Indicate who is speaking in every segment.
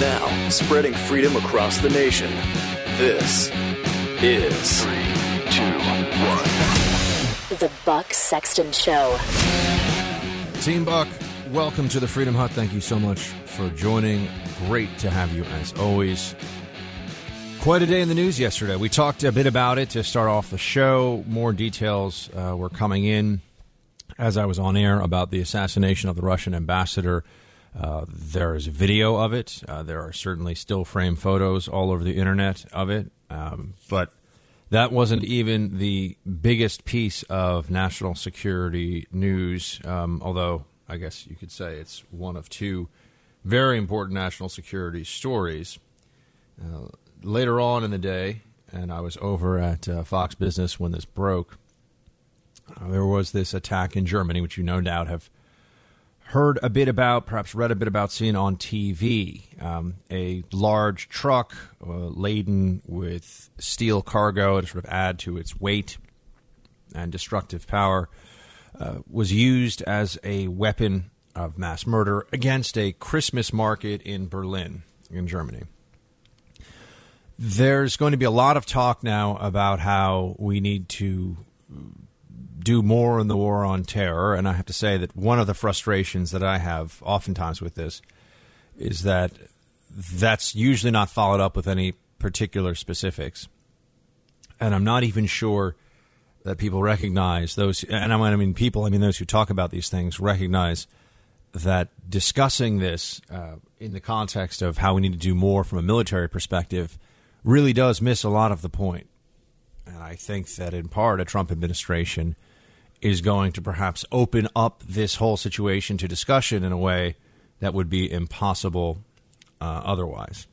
Speaker 1: Now, spreading freedom across the nation. This is
Speaker 2: Three, two, one.
Speaker 3: The Buck Sexton Show.
Speaker 4: Team Buck, welcome to the Freedom Hut. Thank you so much for joining. Great to have you as always. Quite a day in the news yesterday. We talked a bit about it to start off the show. More details uh, were coming in as I was on air about the assassination of the Russian ambassador. Uh, there is a video of it. Uh, there are certainly still frame photos all over the internet of it. Um, but that wasn't even the biggest piece of national security news, um, although I guess you could say it's one of two very important national security stories. Uh, later on in the day, and I was over at uh, Fox Business when this broke, uh, there was this attack in Germany, which you no doubt have heard a bit about, perhaps read a bit about, seen on TV. Um, a large truck uh, laden with steel cargo to sort of add to its weight and destructive power uh, was used as a weapon of mass murder against a Christmas market in Berlin, in Germany. There's going to be a lot of talk now about how we need to do more in the war on terror. And I have to say that one of the frustrations that I have oftentimes with this is that that's usually not followed up with any particular specifics. And I'm not even sure that people recognize those, and I mean people, I mean those who talk about these things recognize that discussing this uh, in the context of how we need to do more from a military perspective really does miss a lot of the point. And I think that in part a Trump administration is going to perhaps open up this whole situation to discussion in a way that would be impossible uh, otherwise.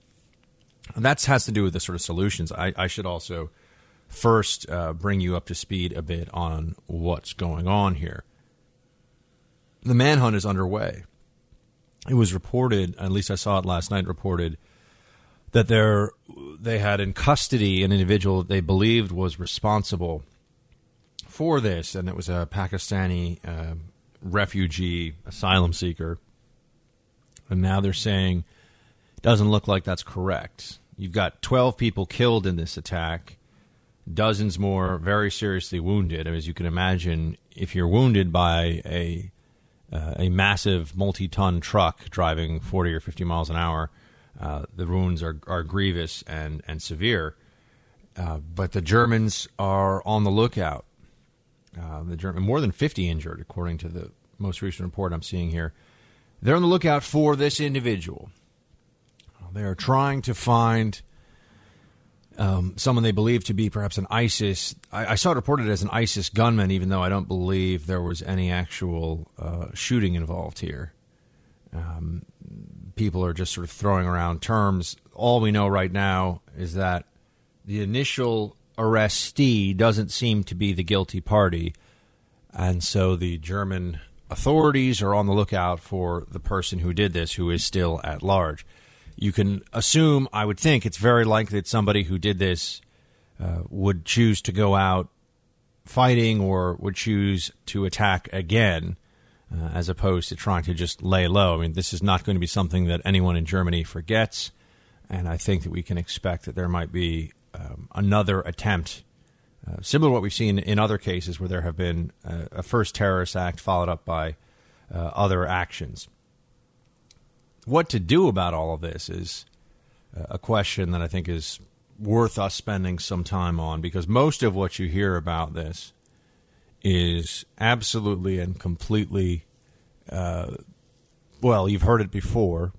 Speaker 4: And that has to do with the sort of solutions. I, I should also first uh, bring you up to speed a bit on what's going on here. The manhunt is underway. It was reported, at least I saw it last night, reported that they they had in custody an individual that they believed was responsible for this, and it was a Pakistani uh, refugee asylum seeker. And now they're saying doesn't look like that's correct. You've got 12 people killed in this attack, dozens more very seriously wounded. I As you can imagine, if you're wounded by a uh, a massive multi-ton truck driving 40 or 50 miles an hour, uh, the wounds are, are grievous and and severe. Uh, but the Germans are on the lookout. Uh, the German more than 50 injured, according to the most recent report I'm seeing here. They're on the lookout for this individual. They are trying to find um, someone they believe to be perhaps an ISIS. I, I, saw it reported as an ISIS gunman, even though I don't believe there was any actual uh, shooting involved here. Um, people are just sort of throwing around terms. All we know right now is that the initial arrestee doesn't seem to be the guilty party, and so the German authorities are on the lookout for the person who did this, who is still at large you can assume, I would think, it's very likely that somebody who did this uh, would choose to go out fighting or would choose to attack again. Uh, as opposed to trying to just lay low. I mean, this is not going to be something that anyone in Germany forgets, and I think that we can expect that there might be um, another attempt, uh, similar to what we've seen in other cases where there have been uh, a first terrorist act followed up by uh, other actions what to do about all of this is a question that I think is worth us spending some time on because most of what you hear about this is absolutely and completely uh, well, you've heard it before,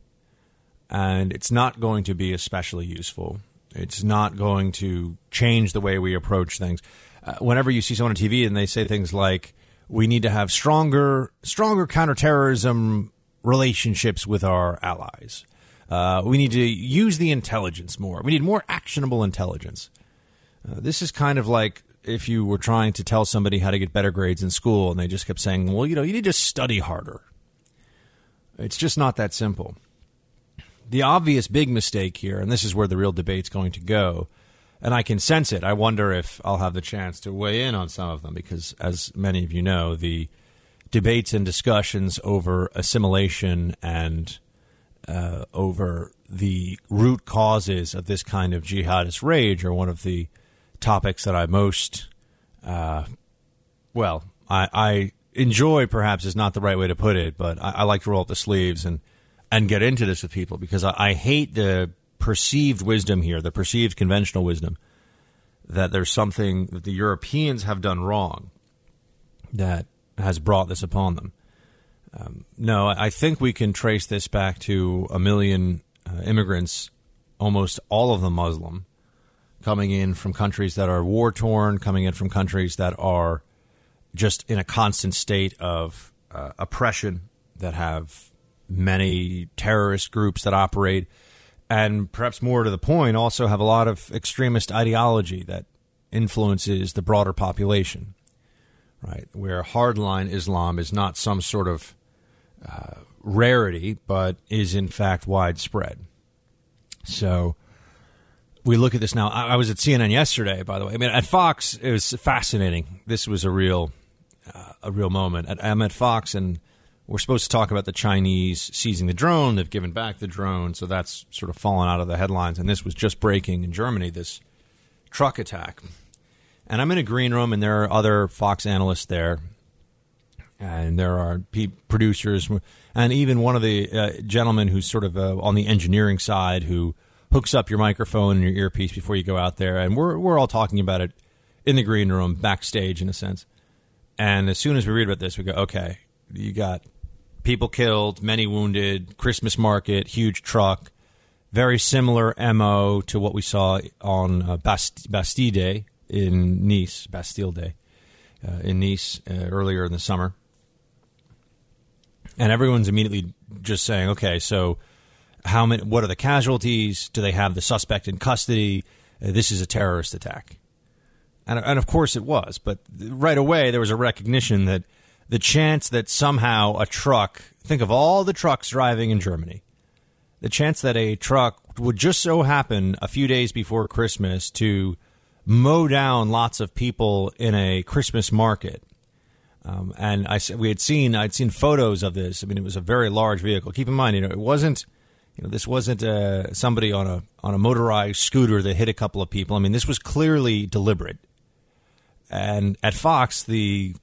Speaker 4: and it's not going to be especially useful. It's not going to change the way we approach things. Uh, whenever you see someone on TV and they say things like, "We need to have stronger, stronger counterterrorism relationships with our allies," uh, we need to use the intelligence more. We need more actionable intelligence. Uh, this is kind of like if you were trying to tell somebody how to get better grades in school and they just kept saying, well, you know, you need to study harder. It's just not that simple. The obvious big mistake here, and this is where the real debate's going to go, and I can sense it. I wonder if I'll have the chance to weigh in on some of them because, as many of you know, the debates and discussions over assimilation and uh, over the root causes of this kind of jihadist rage are one of the topics that I most, uh, well, I, I, enjoy. Perhaps is not the right way to put it, but I, I, like to roll up the sleeves and and get into this with people because I, I hate the perceived wisdom here, the perceived conventional wisdom that there's something that the Europeans have done wrong that has brought this upon them. Um, no, I think we can trace this back to a million uh, immigrants, almost all of them Muslim, coming in from countries that are war torn, coming in from countries that are just in a constant state of uh, oppression, that have many terrorist groups that operate, and perhaps more to the point, also have a lot of extremist ideology that influences the broader population. Right, where hardline Islam is not some sort of uh, rarity, but is in fact widespread. So we look at this now. I, I, was at CNN yesterday, by the way. I mean, at Fox, it was fascinating. This was a real, uh, a real moment. At, I'm at Fox, and we're supposed to talk about the Chinese seizing the drone. They've given back the drone, so that's sort of fallen out of the headlines. And this was just breaking in Germany. This truck attack, and I'm in a green room, and there are other Fox analysts there, and there are producers, and even one of the uh, gentlemen who's sort of uh, on the engineering side who hooks up your microphone and your earpiece before you go out there, and we're we're all talking about it in the green room, backstage in a sense. And as soon as we read about this, we go, okay, you got people killed, many wounded, Christmas market, huge truck, very similar mo to what we saw on uh, Bast- Bastille Day in Nice, Bastille Day uh, in Nice uh, earlier in the summer. And everyone's immediately just saying, okay, so how many? What are the casualties? Do they have the suspect in custody? Uh, this is a terrorist attack, and and of course it was. But right away there was a recognition that the chance that somehow a truck think of all the trucks driving in Germany, the chance that a truck would just so happen a few days before Christmas to mow down lots of people in a Christmas market. Um, and I we had seen I'd seen photos of this. I mean, it was a very large vehicle. Keep in mind, you know, it wasn't you know, this wasn't uh, somebody on a on a motorized scooter that hit a couple of people. I mean, this was clearly deliberate. And at Fox, the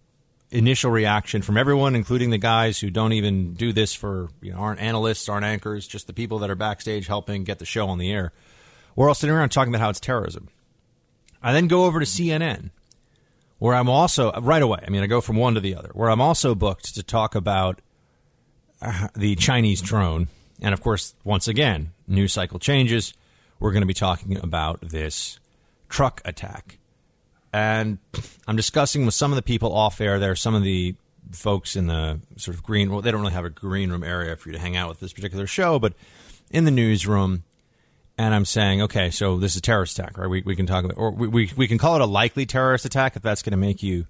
Speaker 4: initial reaction from everyone, including the guys who don't even do this for you know aren't analysts, aren't anchors, just the people that are backstage helping get the show on the air, we're all sitting around talking about how it's terrorism. I then go over to CNN, where I'm also right away. I mean, I go from one to the other, where I'm also booked to talk about uh, the Chinese drone and of course, once again, news cycle changes. We're going to be talking about this truck attack. And I'm discussing with some of the people off air there, some of the folks in the sort of green well, they don't really have a green room area for you to hang out with this particular show, but in the newsroom. And I'm saying, okay, so this is a terrorist attack, right? We, we can talk about, or we, we, we can call it a likely terrorist attack if that's going to make you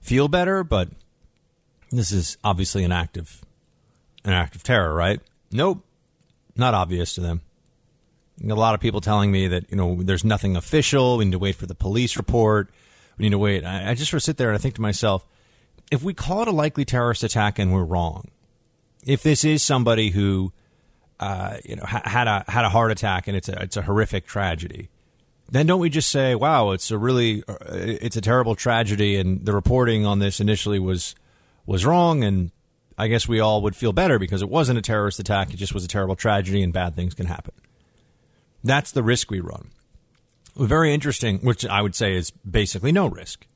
Speaker 4: feel better, but this is obviously an act of, an act of terror, right? Nope, not obvious to them. A lot of people telling me that you know there's nothing official. We need to wait for the police report. We need to wait. I, I just sort of sit there and I think to myself, if we call it a likely terrorist attack and we're wrong, if this is somebody who uh, you know ha- had a had a heart attack and it's a it's a horrific tragedy, then don't we just say, wow, it's a really uh, it's a terrible tragedy and the reporting on this initially was was wrong and I guess we all would feel better because it wasn't a terrorist attack. It just was a terrible tragedy and bad things can happen. That's the risk we run. Very interesting, which I would say is basically no risk,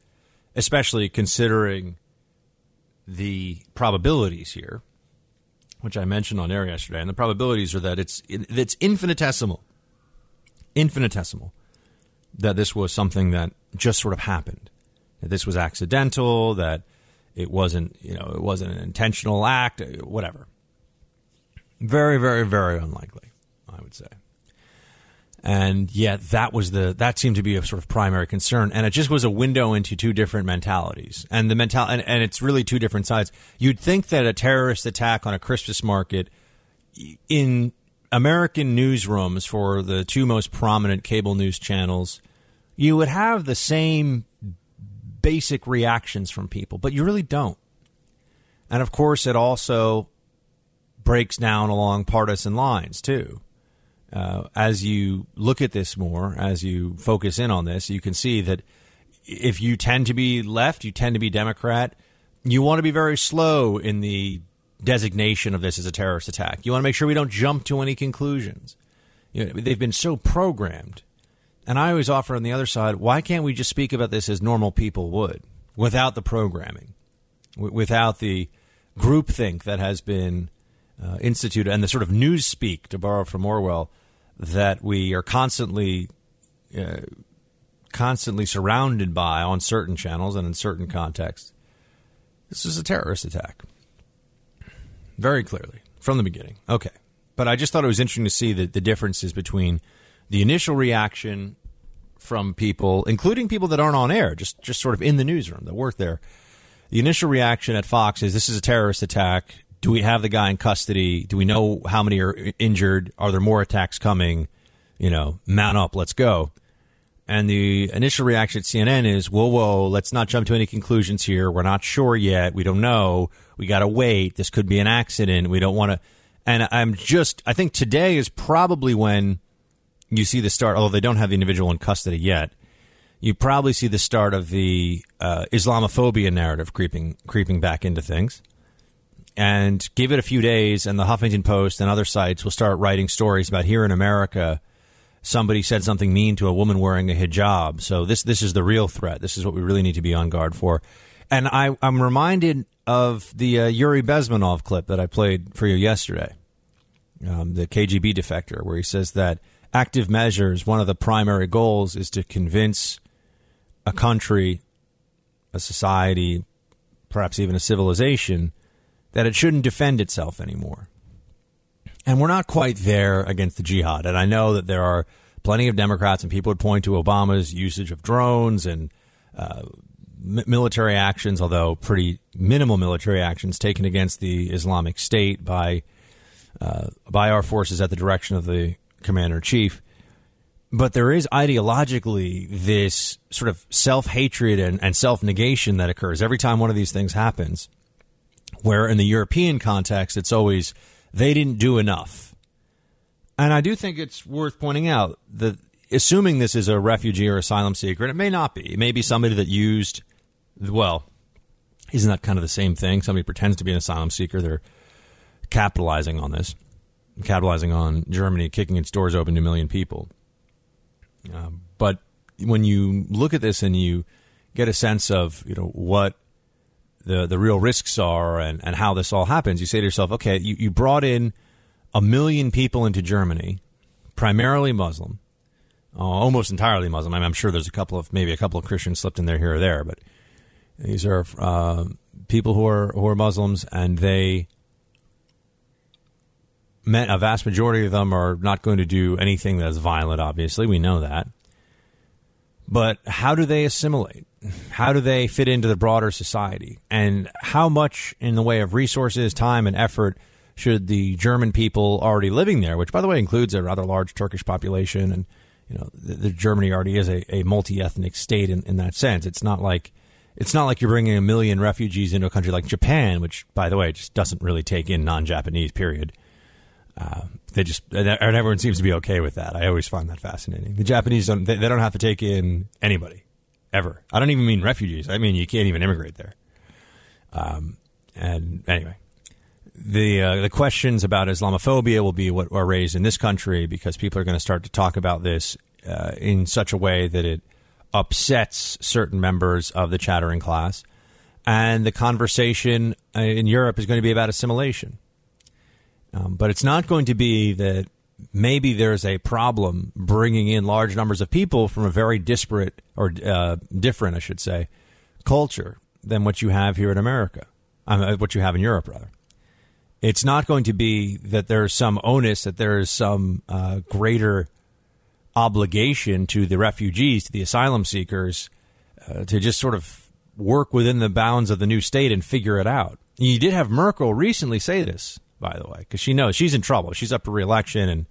Speaker 4: especially considering the probabilities here. Which I mentioned on air yesterday, and the probabilities are that it's it's infinitesimal, infinitesimal, that this was something that just sort of happened, that this was accidental, that it wasn't you know it wasn't an intentional act, whatever. Very, very, very unlikely, I would say. And yet, that was the that seemed to be a sort of primary concern, and it just was a window into two different mentalities, and the mental and, and it's really two different sides. You'd think that a terrorist attack on a Christmas market in American newsrooms for the two most prominent cable news channels, you would have the same basic reactions from people, but you really don't. And of course, it also breaks down along partisan lines too. Uh, as you look at this more, as you focus in on this, you can see that if you tend to be left, you tend to be Democrat, you want to be very slow in the designation of this as a terrorist attack. You want to make sure we don't jump to any conclusions. You know, they've been so programmed. And I always offer on the other side, why can't we just speak about this as normal people would, without the programming, w- without the groupthink that has been uh, and the sort of news speak, to borrow from Orwell, that we are constantly uh, constantly surrounded by on certain channels and in certain contexts. This is a terrorist attack. Very clearly from the beginning. Okay. But I just thought it was interesting to see the, the differences between the initial reaction from people, including people that aren't on air, just, just sort of in the newsroom that work there. The initial reaction at Fox is this is a terrorist attack do we have the guy in custody? Do we know how many are injured? Are there more attacks coming? You know, mount up, let's go. And the initial reaction at CNN is, whoa, whoa, let's not jump to any conclusions here. We're not sure yet. We don't know. We got to wait. This could be an accident. We don't want to. And I'm just, I think today is probably when you see the start, although they don't have the individual in custody yet. You probably see the start of the uh, Islamophobia narrative creeping creeping back into things and give it a few days, and the Huffington Post and other sites will start writing stories about here in America. Somebody said something mean to a woman wearing a hijab. So this this is the real threat. This is what we really need to be on guard for. And I, I'm reminded of the uh, Yuri Bezmenov clip that I played for you yesterday, um, the KGB defector, where he says that active measures, one of the primary goals is to convince a country, a society, perhaps even a civilization, that it shouldn't defend itself anymore. And we're not quite there against the jihad. And I know that there are plenty of Democrats and people would point to Obama's usage of drones and uh, military actions, although pretty minimal military actions taken against the Islamic State by uh, by our forces at the direction of the commander in chief. But there is ideologically this sort of self hatred and, and self negation that occurs every time one of these things happens where in the European context, it's always they didn't do enough. And I do think it's worth pointing out that assuming this is a refugee or asylum seeker, and it may not be, it may be somebody that used, well, isn't that kind of the same thing? Somebody pretends to be an asylum seeker, they're capitalizing on this, capitalizing on Germany kicking its doors open to a million people. Um, but when you look at this and you get a sense of you know what the the real risks are and, and how this all happens, you say to yourself, okay, you, you brought in a million people into Germany, primarily Muslim, uh, almost entirely Muslim. I am sure there's a couple of maybe a couple of Christians slipped in there here or there, but these are uh, people who are who are Muslims, and they a vast majority of them are not going to do anything that's violent. Obviously, we know that. But how do they assimilate? how do they fit into the broader society? And how much in the way of resources, time, and effort should the German people already living there, which by the way includes a rather large Turkish population, and you know, the, the Germany already is a, a multi-ethnic state in, in that sense. It's not like it's not like you're bringing a million refugees into a country like Japan, which, by the way, just doesn't really take in non-Japanese. Period. Uh, they just and everyone seems to be okay with that. I always find that fascinating. The Japanese don't they, they don't have to take in anybody ever. I don't even mean refugees. I mean you can't even immigrate there. Um, and anyway, the uh, the questions about Islamophobia will be what are raised in this country because people are going to start to talk about this uh, in such a way that it upsets certain members of the chattering class, and the conversation uh, in Europe is going to be about assimilation. Um, but it's not going to be that maybe there's a problem bringing in large numbers of people from a very disparate or uh, different, I should say, culture than what you have here in America, um, what you have in Europe, rather. It's not going to be that there's some onus, that there is some uh, greater obligation to the refugees, to the asylum seekers, uh, to just sort of work within the bounds of the new state and figure it out. You did have Merkel recently say this, by the way, because she knows she's in trouble. She's up for reelection, and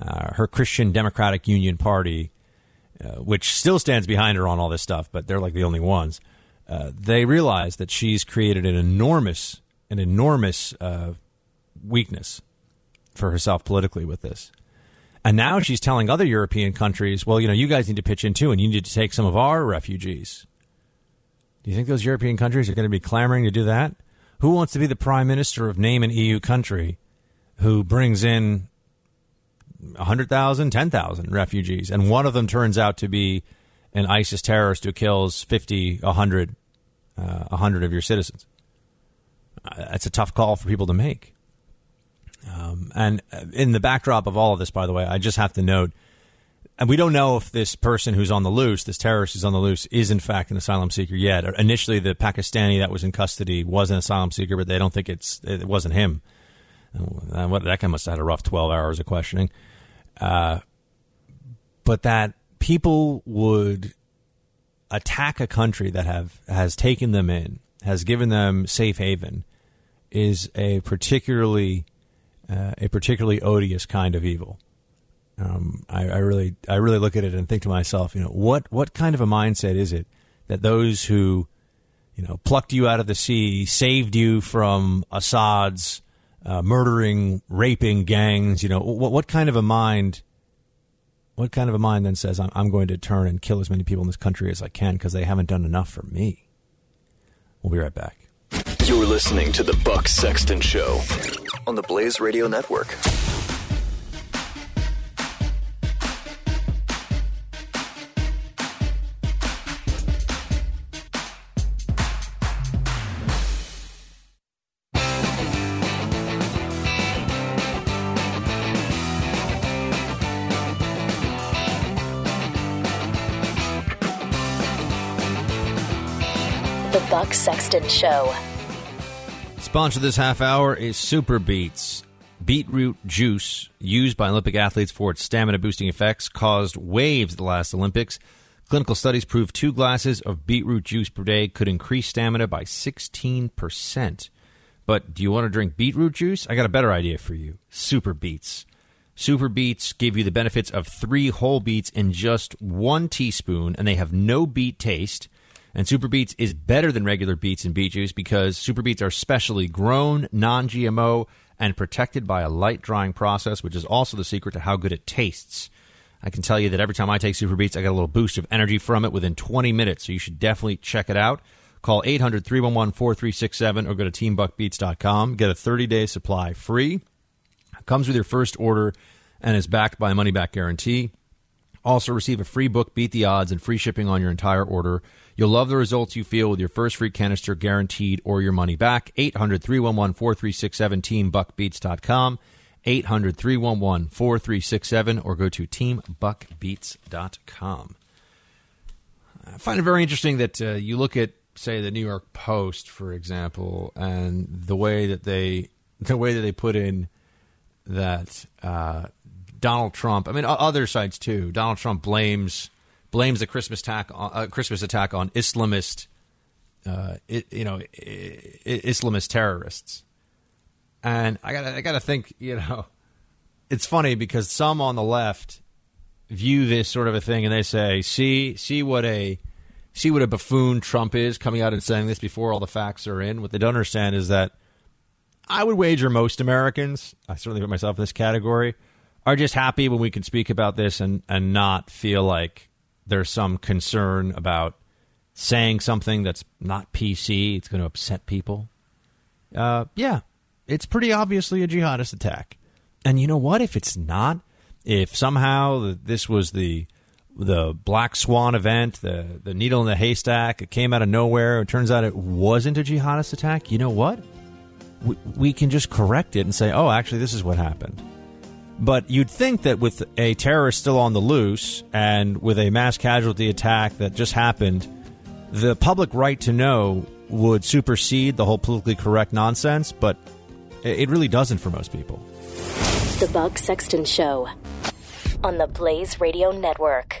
Speaker 4: uh, her Christian Democratic Union Party, uh, which still stands behind her on all this stuff, but they're like the only ones. Uh, they realize that she's created an enormous, an enormous uh, weakness for herself politically with this. And now she's telling other European countries, well, you know, you guys need to pitch in too, and you need to take some of our refugees. Do you think those European countries are going to be clamoring to do that? Who wants to be the prime minister of name an EU country who brings in 100,000, 10,000 refugees, and one of them turns out to be an ISIS terrorist who kills 50, 100, uh, 100 of your citizens? Uh, that's a tough call for people to make. Um, and in the backdrop of all of this, by the way, I just have to note, and we don't know if this person who's on the loose, this terrorist who's on the loose, is in fact an asylum seeker yet. Initially, the Pakistani that was in custody was an asylum seeker, but they don't think it's it wasn't him. What that guy must have had a rough twelve hours of questioning. Uh, but that people would attack a country that have has taken them in, has given them safe haven, is a particularly uh, a particularly odious kind of evil. Um, I, I, really, I really look at it and think to myself, you know, what what kind of a mindset is it that those who, you know, plucked you out of the sea, saved you from Assad's uh, murdering, raping gangs, you know, what what kind of a mind? What kind of a mind then says I'm, I'm going to turn and kill as many people in this country as I can because they haven't done enough for me? We'll be right back.
Speaker 1: You're listening to the Buck Sexton Show on the Blaze Radio Network.
Speaker 3: Buck Sexton Show.
Speaker 4: Sponsor this half hour is Super Beets. Beetroot juice used by Olympic athletes for its stamina boosting effects caused waves at the last Olympics. Clinical studies prove two glasses of beetroot juice per day could increase stamina by 16%. But do you want to drink beetroot juice? I got a better idea for you. Super Beets. Super Beets give you the benefits of three whole beets in just one teaspoon, and they have no beet taste. And Super Beets is better than regular beets and beet juice because Super Beets are specially grown, non GMO, and protected by a light drying process, which is also the secret to how good it tastes. I can tell you that every time I take Super Beets, I get a little boost of energy from it within 20 minutes. So you should definitely check it out. Call 800 311 4367 or go to teambuckbeats.com. Get a 30 day supply free. Comes with your first order and is backed by a money back guarantee. Also, receive a free book, Beat the Odds, and free shipping on your entire order. You'll love the results you feel with your first free canister guaranteed or your money back. 800 311 4367 teambuckbeats.com. 800 311 4367 or go to teambuckbeats.com. I find it very interesting that uh, you look at, say, the New York Post, for example, and the way that they the way that they put in that uh, Donald Trump. I mean, other sites too. Donald Trump blames blames the Christmas attack uh, Christmas attack on Islamist, uh, it, you know, Islamist terrorists. And I got I got to think, you know, it's funny because some on the left view this sort of a thing and they say, "See, see what a see what a buffoon Trump is coming out and saying this before all the facts are in." What they don't understand is that I would wager most Americans, I certainly put myself in this category, are just happy when we can speak about this and and not feel like there's some concern about saying something that's not PC. It's going to upset people. Uh, yeah, it's pretty obviously a jihadist attack. And you know what? If it's not, if somehow this was the the black swan event, the the needle in the haystack, it came out of nowhere. It turns out it wasn't a jihadist attack. You know what? we, we can just correct it and say, oh, actually, this is what happened. But you'd think that with a terrorist still on the loose and with a mass casualty attack that just happened, the public right to know would supersede the whole politically correct nonsense, but it really doesn't for most people.
Speaker 3: The Buck Sexton Show on the Blaze Radio Network.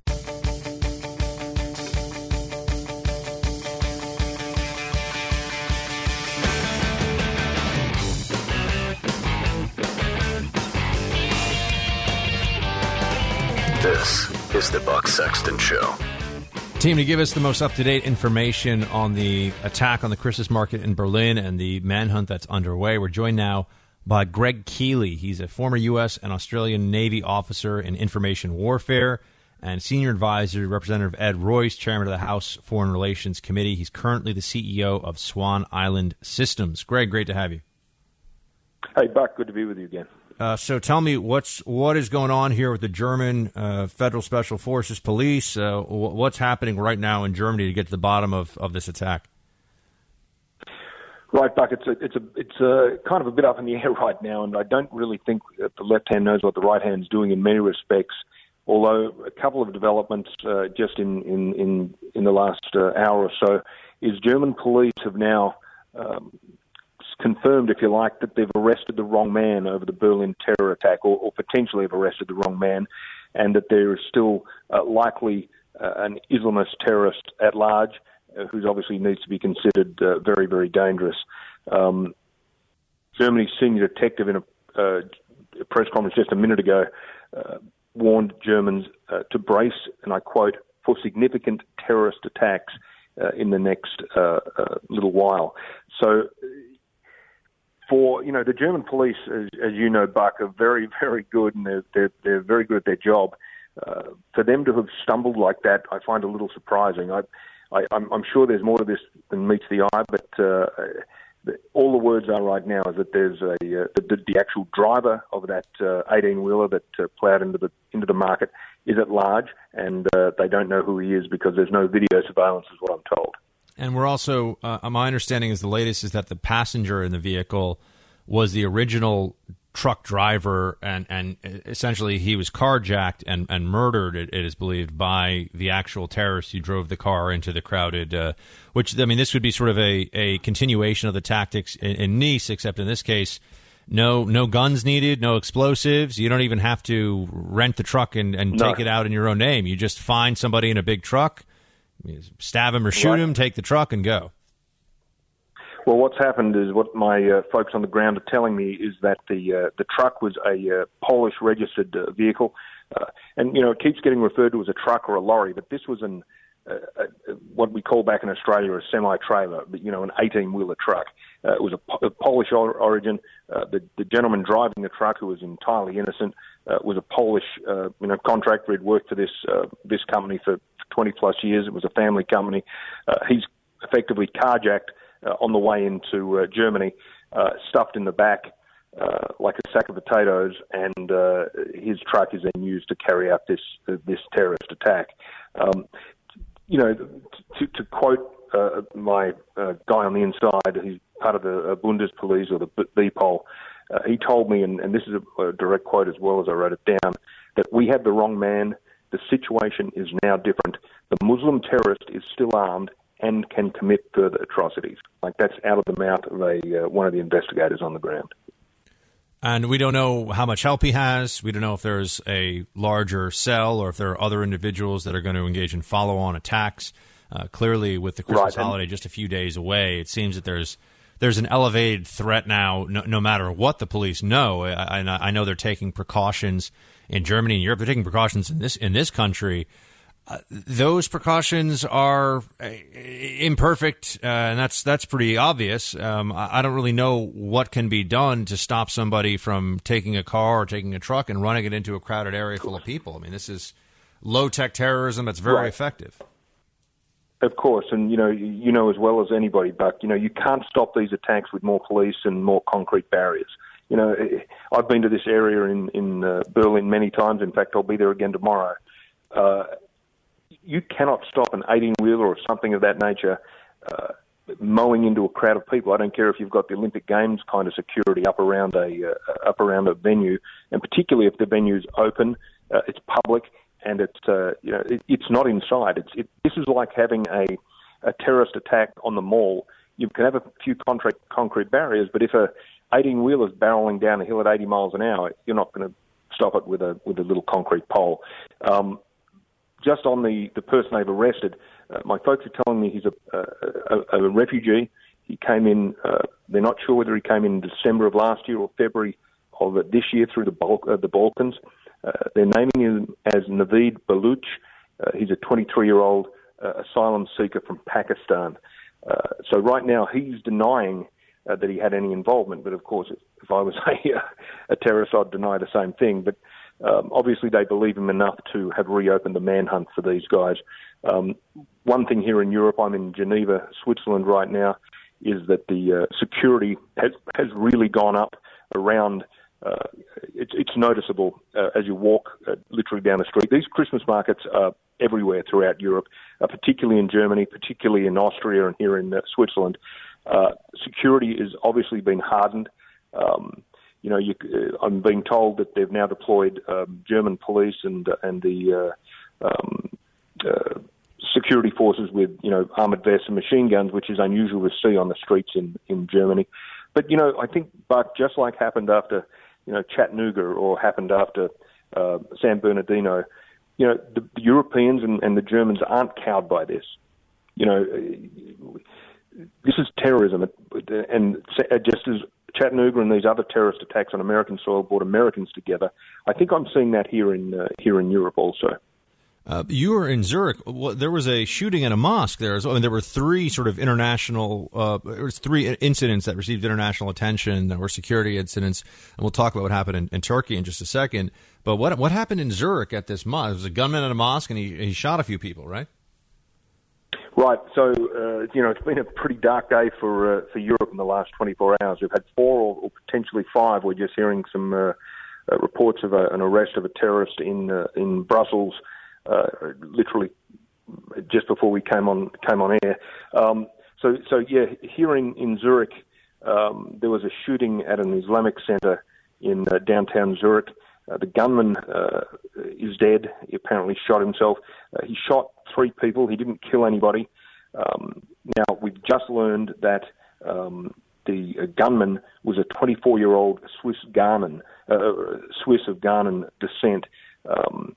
Speaker 1: This is the Buck Sexton Show.
Speaker 4: Team, to give us the most up to date information on the attack on the Christmas market in Berlin and the manhunt that's underway, we're joined now by Greg Keeley. He's a former U.S. and Australian Navy officer in information warfare and senior advisor Representative Ed Royce, chairman of the House Foreign Relations Committee. He's currently the CEO of Swan Island Systems. Greg, great to have you.
Speaker 5: Hey, Buck, good to be with you again.
Speaker 4: Uh, so tell me what's what is going on here with the German uh, Federal Special Forces Police? Uh, what's happening right now in Germany to get to the bottom of, of this attack?
Speaker 5: Right, Buck. It's a, it's a, it's a kind of a bit up in the air right now, and I don't really think that the left hand knows what the right hand is doing in many respects. Although a couple of developments uh, just in in in, in the last uh, hour or so is German police have now um, confirmed, if you like, that they've arrested the wrong man over the Berlin terror attack, or, or potentially have arrested the wrong man, and that there is still uh, likely uh, an Islamist terrorist at large, uh, who obviously needs to be considered uh, very, very dangerous. Um, Germany's senior detective in a, press conference just a minute ago warned Germans to brace, and I quote, for significant terrorist attacks in the next little while. So for you know the German police, as, as you know, Buck, are very very good and they're they're, they're very good at their job. Uh, for them to have stumbled like that, I find a little surprising. I, I I'm, I'm sure there's more to this than meets the eye, but uh, all the words are right now is that there's a uh, the, the actual driver of that 18 uh, wheeler that uh, plowed into the into the market is at large, and uh, they don't know who he is because there's no video surveillance, is what I'm told.
Speaker 4: And we're also, uh, my understanding is the latest is that the passenger in the vehicle was the original truck driver, and, and essentially he was carjacked and, and murdered, it, it is believed, by the actual terrorist who drove the car into the crowded. Uh, which, I mean, this would be sort of a, a continuation of the tactics in, in Nice, except in this case, no no guns needed, no explosives. You don't even have to rent the truck and, and no. take it out in your own name. You just find somebody in a big truck stab him or shoot right. him, take the truck, and go.
Speaker 5: Well, what's happened is what my uh, folks on the ground are telling me is that the uh, the truck was a uh, Polish registered uh, vehicle, uh, and you know it keeps getting referred to as a truck or a lorry, but this was an uh, what we call back in Australia a semi-trailer, but you know, an 18-wheeler truck. it was a, a Polish origin. the, the gentleman driving the truck, who was entirely innocent, was a Polish, you know, contractor. He'd worked for this this company for 20 plus years. It was a family company. Uh, he's effectively carjacked uh, on the way into uh, Germany, uh, stuffed in the back uh, like a sack of potatoes, and uh, his truck is then used to carry out this uh, this terrorist attack. Um, you know, to, to quote uh, my uh, guy on the inside, he's part of the uh, or the BPOL. Uh, he told me, and, and this is a, a direct quote as well as I wrote it down, that we had the wrong man the situation is now different. The Muslim terrorist is still armed and can commit further atrocities. Like that's out of the mouth of a uh, one of the investigators on the ground.
Speaker 4: And we don't know how much help he has. We don't know if there's a larger cell or if there are other individuals that are going to engage in follow-on attacks. Uh, clearly, with the Christmas
Speaker 5: right.
Speaker 4: holiday just a few days away, it seems that there's there's an elevated threat now, no, no matter what the police know. I, I, I know they're taking precautions in Germany and Europe. They're taking precautions in this in this country. Uh, those precautions are uh, imperfect, uh, and that's that's pretty obvious. Um, I, I don't really know what can be done to stop somebody from taking a car or taking a truck and running it into a crowded area full of people. I mean, this is low tech terrorism that's very
Speaker 5: Right.
Speaker 4: effective.
Speaker 5: Of course, and you know, you know as well as anybody, Buck. You know, you can't stop these attacks with more police and more concrete barriers. You know, eh, I've been to this area in in uh, Berlin many times. In fact, I'll be there again tomorrow. Uh, you cannot stop an 18 wheeler or something of that nature uh, mowing into a crowd of people. I don't care if you've got the Olympic Games kind of security up around a uh, up around a venue, and particularly if the venue's open, uh, it's public, and it's uh, you know it, it's not inside. It's it, this is like having a a terrorist attack on the mall. You can have a few concrete concrete barriers, but if a 18 wheeler is barreling down a hill at 80 miles an hour, you're not going to stop it with a with a little concrete pole. Um, just on the, the person they've arrested, uh, my folks are telling me he's a, a, a, refugee. He came in, uh, they're not sure whether he came in December of last year or February of this year through the, Bal- uh, the Balkans. Uh, they're naming him as Naveed Baluch. Uh, he's a 23 year old uh, asylum seeker from Pakistan. So right now he's denying that he had any involvement. But of course, if, if I was a, a terrorist, I'd deny the same thing. But um, obviously, they believe him enough to have reopened the manhunt for these guys. Um, one thing here in Europe, I'm in Geneva, Switzerland right now, is that the uh, security has has really gone up around. Uh, it's, it's noticeable uh, as you walk uh, literally down the street. These Christmas markets are everywhere throughout Europe, uh, particularly in Germany, particularly in Austria and here in uh, Switzerland. Security has obviously been hardened. Um, you know, you, uh, I'm being told that they've now deployed um, German police and and the uh, um, uh, security forces with you know armored vests and machine guns, which is unusual to see on the streets in in Germany. But you know, I think, but just like happened after you know Chattanooga or happened after uh, San Bernardino, you know, the, the Europeans and, and the Germans aren't cowed by this. You know, this is terrorism, and just as Chattanooga and these other terrorist attacks on American soil brought Americans together, I think I'm seeing that here in uh, here in Europe also.
Speaker 4: Uh, you were in Zurich. Well, there was a shooting at a mosque there. I mean, there were three sort of international, uh, there was three incidents that received international attention that were security incidents, and we'll talk about what happened in, in Turkey in just a second. But what what happened in Zurich at this mosque? There was a gunman at a mosque, and he he shot a few people, right?
Speaker 5: Right. So uh, you know, it's been a pretty dark day for uh, for Europe in the last 24 hours. We've had four or, or potentially five. We're just hearing some uh, uh, reports of a, an arrest of a terrorist in uh, in Brussels, uh, literally just before we came on came on air. Um, so so yeah, here in in Zurich, um, there was a shooting at an Islamic center in downtown Zurich. Uh, the gunman uh, is dead. He apparently shot himself. Uh, he shot three people. He didn't kill anybody. Um, now, we've just learned that um, the uh, gunman was a 24 year old Swiss Ghanaian, uh, Swiss of Ghanaian descent. Um,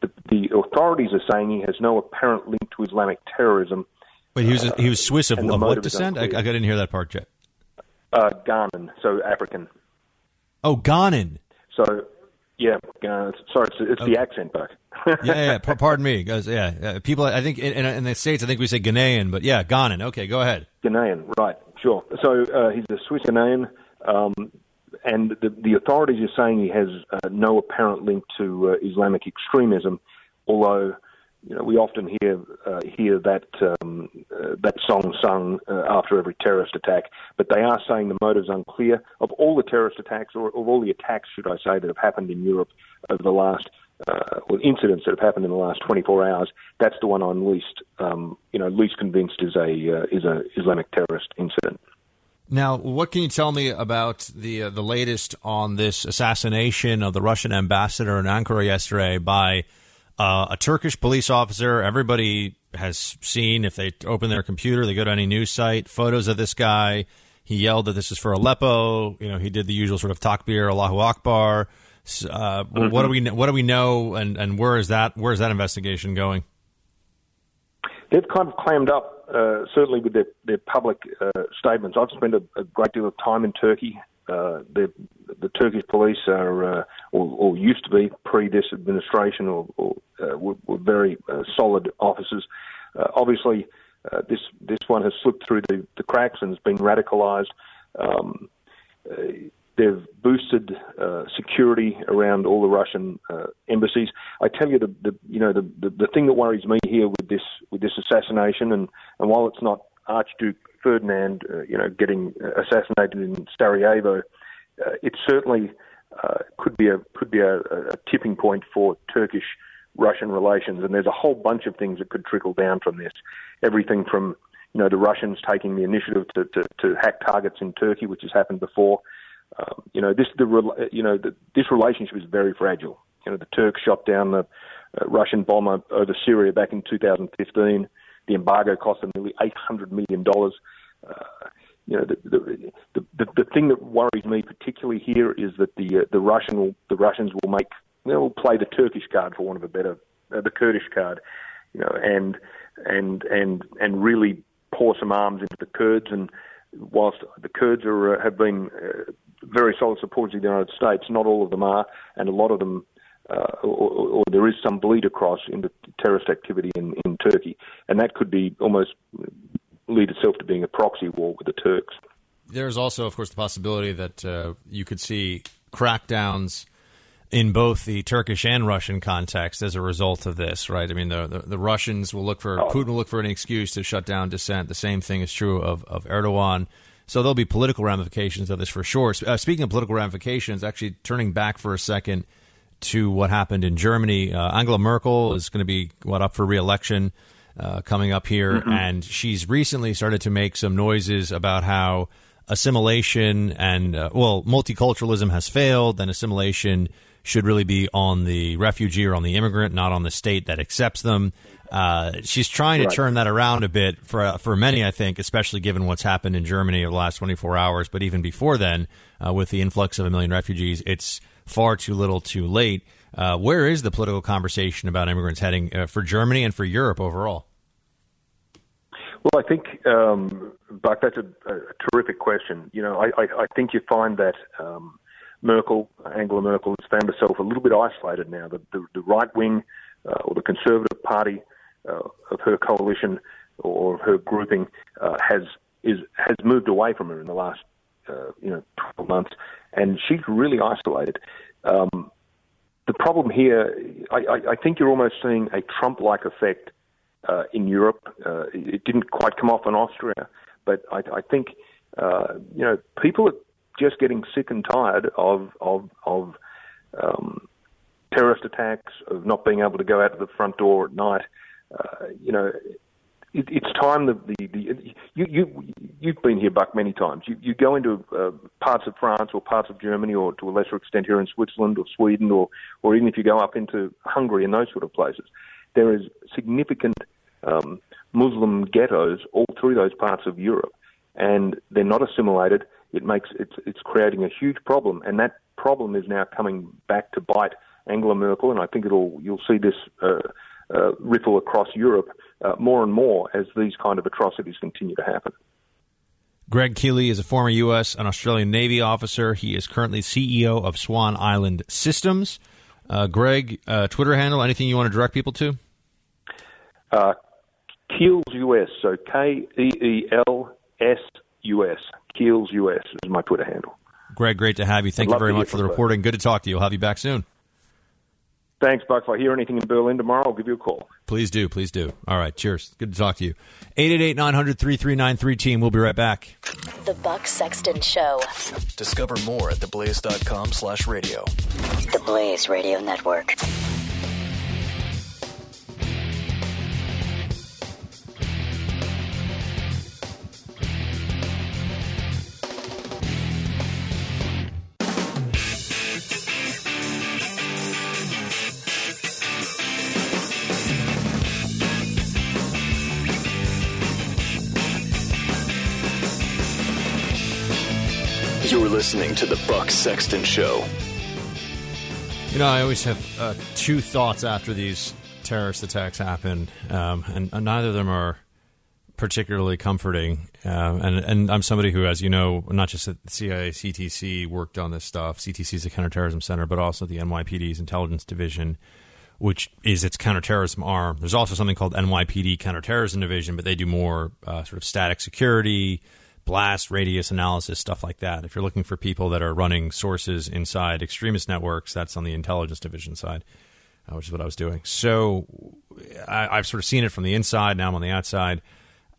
Speaker 5: the, the authorities are saying he has no apparent link to Islamic terrorism.
Speaker 4: Wait, he was he was Swiss of, of what descent? I, I didn't hear that part yet.
Speaker 5: Uh, Ghanaian, so African.
Speaker 4: Oh, Ghanan.
Speaker 5: So, yeah, uh, sorry, it's, it's the accent, Buck.
Speaker 4: Yeah, yeah. P- pardon me, guys. Yeah, yeah. people. I think in, in, the states, I think we say Ghanaian, but yeah, Ghanan. Okay, go ahead.
Speaker 5: Ghanaian, right, sure. So uh, he's a Swiss Ghanaian, um, and the, the authorities are saying he has uh, no apparent link to uh, Islamic extremism, although you know, we often hear uh, hear that um, uh, that song sung uh, after every terrorist attack. But they are saying the motive's unclear. Of all the terrorist attacks, or of all the attacks, should I say, that have happened in Europe over the last uh, well, incidents that have happened in the last 24 hours, that's the one I'm least, um, you know, least convinced is a uh, is a Islamic terrorist incident.
Speaker 4: Now, what can you tell me about the uh, the latest on this assassination of the Russian ambassador in Ankara yesterday by uh, a Turkish police officer? Everybody has seen if they open their computer, they go to any news site, photos of this guy. He yelled that this is for Aleppo. You know, he did the usual sort of takbir, Allahu Akbar. Uh, What do we what do we know, and, and where is that where is that investigation going?
Speaker 5: they've kind of clammed up, uh, certainly with their, their public uh, statements. I've spent a, a great deal of time in Turkey. Uh, the, the Turkish police are, uh, or, or used to be pre this administration, or, or uh, were, were very uh, solid officers. Uh, obviously, uh, this this one has slipped through the, the cracks and has been radicalised. Um, they've boosted uh, security around all the Russian uh, embassies. I tell you, the, the you know the, the the thing that worries me here with this with this assassination, and and while it's not Archduke Ferdinand, uh, you know, getting assassinated in Sarajevo, uh, it certainly uh, could be a could be a, a tipping point for Turkish Russian relations. And there's a whole bunch of things that could trickle down from this. Everything from you know the Russians taking the initiative to, to, to hack targets in Turkey, which has happened before. Um, you know this the you know the, this relationship is very fragile. You know the Turks shot down the uh, Russian bomber over Syria back in 2015. The embargo cost them nearly 800 million dollars. Uh, you know, the, the, the, the thing that worries me particularly here is that the uh, the Russian will, the Russians will make they'll play the Turkish card for want of a better uh, the Kurdish card, you know, and and and and really pour some arms into the Kurds. And whilst the Kurds are uh, have been uh, very solid supporters of the United States, not all of them are, and a lot of them. Uh, or, or there is some bleed across into terrorist activity in, in Turkey, and that could be almost lead itself to being a proxy war with the Turks.
Speaker 4: There's also, of course, the possibility that uh, you could see crackdowns in both the Turkish and Russian context as a result of this, right? I mean, the, the, the Russians will look for, oh. Putin will look for an excuse to shut down dissent. The same thing is true of, of Erdogan. So there'll be political ramifications of this for sure. Uh, speaking of political ramifications, actually turning back for a second to what happened in Germany, uh, Angela Merkel is going to be, what, up for reelection uh, coming up here, mm-hmm. and she's recently started to make some noises about how assimilation and uh, well, multiculturalism has failed, and assimilation should really be on the refugee or on the immigrant, not on the state that accepts them. Uh, she's trying to right. turn that around a bit for uh, for many, I think, especially given what's happened in Germany over the last 24 hours. But even before then, uh, with the influx of a million refugees, it's far too little, too late. Uh, where is the political conversation about immigrants heading uh, for Germany and for Europe overall?
Speaker 5: Well, I think, um, Buck, that's a, a, terrific question. You know, I, I, I think you find that um, Merkel, Angela Merkel, has found herself a little bit isolated now. The, the, the right wing uh, or the Conservative Party uh, of her coalition or of her grouping uh, has is has moved away from her in the last uh, you know 12 months, and she's really isolated. Um, the problem here, I, I, I think you're almost seeing a Trump-like effect uh, in Europe. Uh, it didn't quite come off in Austria, but I, I think uh, you know people are just getting sick and tired of of of um, terrorist attacks, of not being able to go out to the front door at night. Uh, you know, it, it's time that the, the you you you've been here, Buck, many times. You you go into uh, parts of France or parts of Germany, or to a lesser extent here in Switzerland or Sweden, or or even if you go up into Hungary and those sort of places, there is significant um, Muslim ghettos all through those parts of Europe, and they're not assimilated. It makes it's it's creating a huge problem, and that problem is now coming back to bite Angela Merkel, and I think it'll you'll see this uh, uh, ripple across Europe uh, more and more as these kind of atrocities continue to happen.
Speaker 4: Greg Keeley is a former U.S. and Australian Navy officer. He is currently CEO of Swan Island Systems. Uh, Greg, uh, Twitter handle, anything you want to direct people to?
Speaker 5: Uh, Keels US, so K E E L S U S. Keels US is my Twitter handle.
Speaker 4: Greg, great to have you. Thank I'd you very much for the reporting. Good to talk to you. I'll have you back soon.
Speaker 5: Thanks, Buck. If I hear anything in Berlin tomorrow, I'll give you a call.
Speaker 4: Please do. Please do. All right. Cheers. Good to talk to you. 888 900 3393 team. We'll be right back.
Speaker 3: The Buck Sexton Show.
Speaker 1: Discover more at theblaze.com slash radio.
Speaker 3: The Blaze Radio Network.
Speaker 1: Listening to the Buck Sexton Show.
Speaker 4: You know, I always have uh, two thoughts after these terrorist attacks happen, um, and, and, neither of them are particularly comforting. Uh, and and I'm somebody who, as you know, not just at the CIA, CTC worked on this stuff. CTC is the counterterrorism center, but also the NYPD's intelligence division, which is its counterterrorism arm. There's also something called NYPD counterterrorism division, but they do more uh, sort of static security, blast radius analysis, stuff like that. If you're looking for people that are running sources inside extremist networks, that's on the intelligence division side. Uh, which is what I was doing. So I, have sort of seen it from the inside. Now I'm on the outside.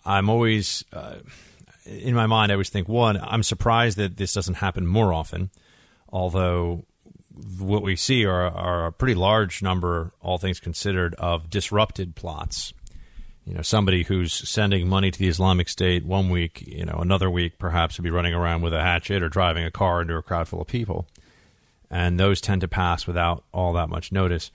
Speaker 4: I'm always, uh, in my mind, I always think, one, I'm surprised that this doesn't happen more often, although what we see are, are a pretty large number, all things considered, of disrupted plots. You know, somebody who's sending money to the Islamic State one week, you know, another week perhaps would be running around with a hatchet or driving a car into a crowd full of people. And those tend to pass without all that much notice.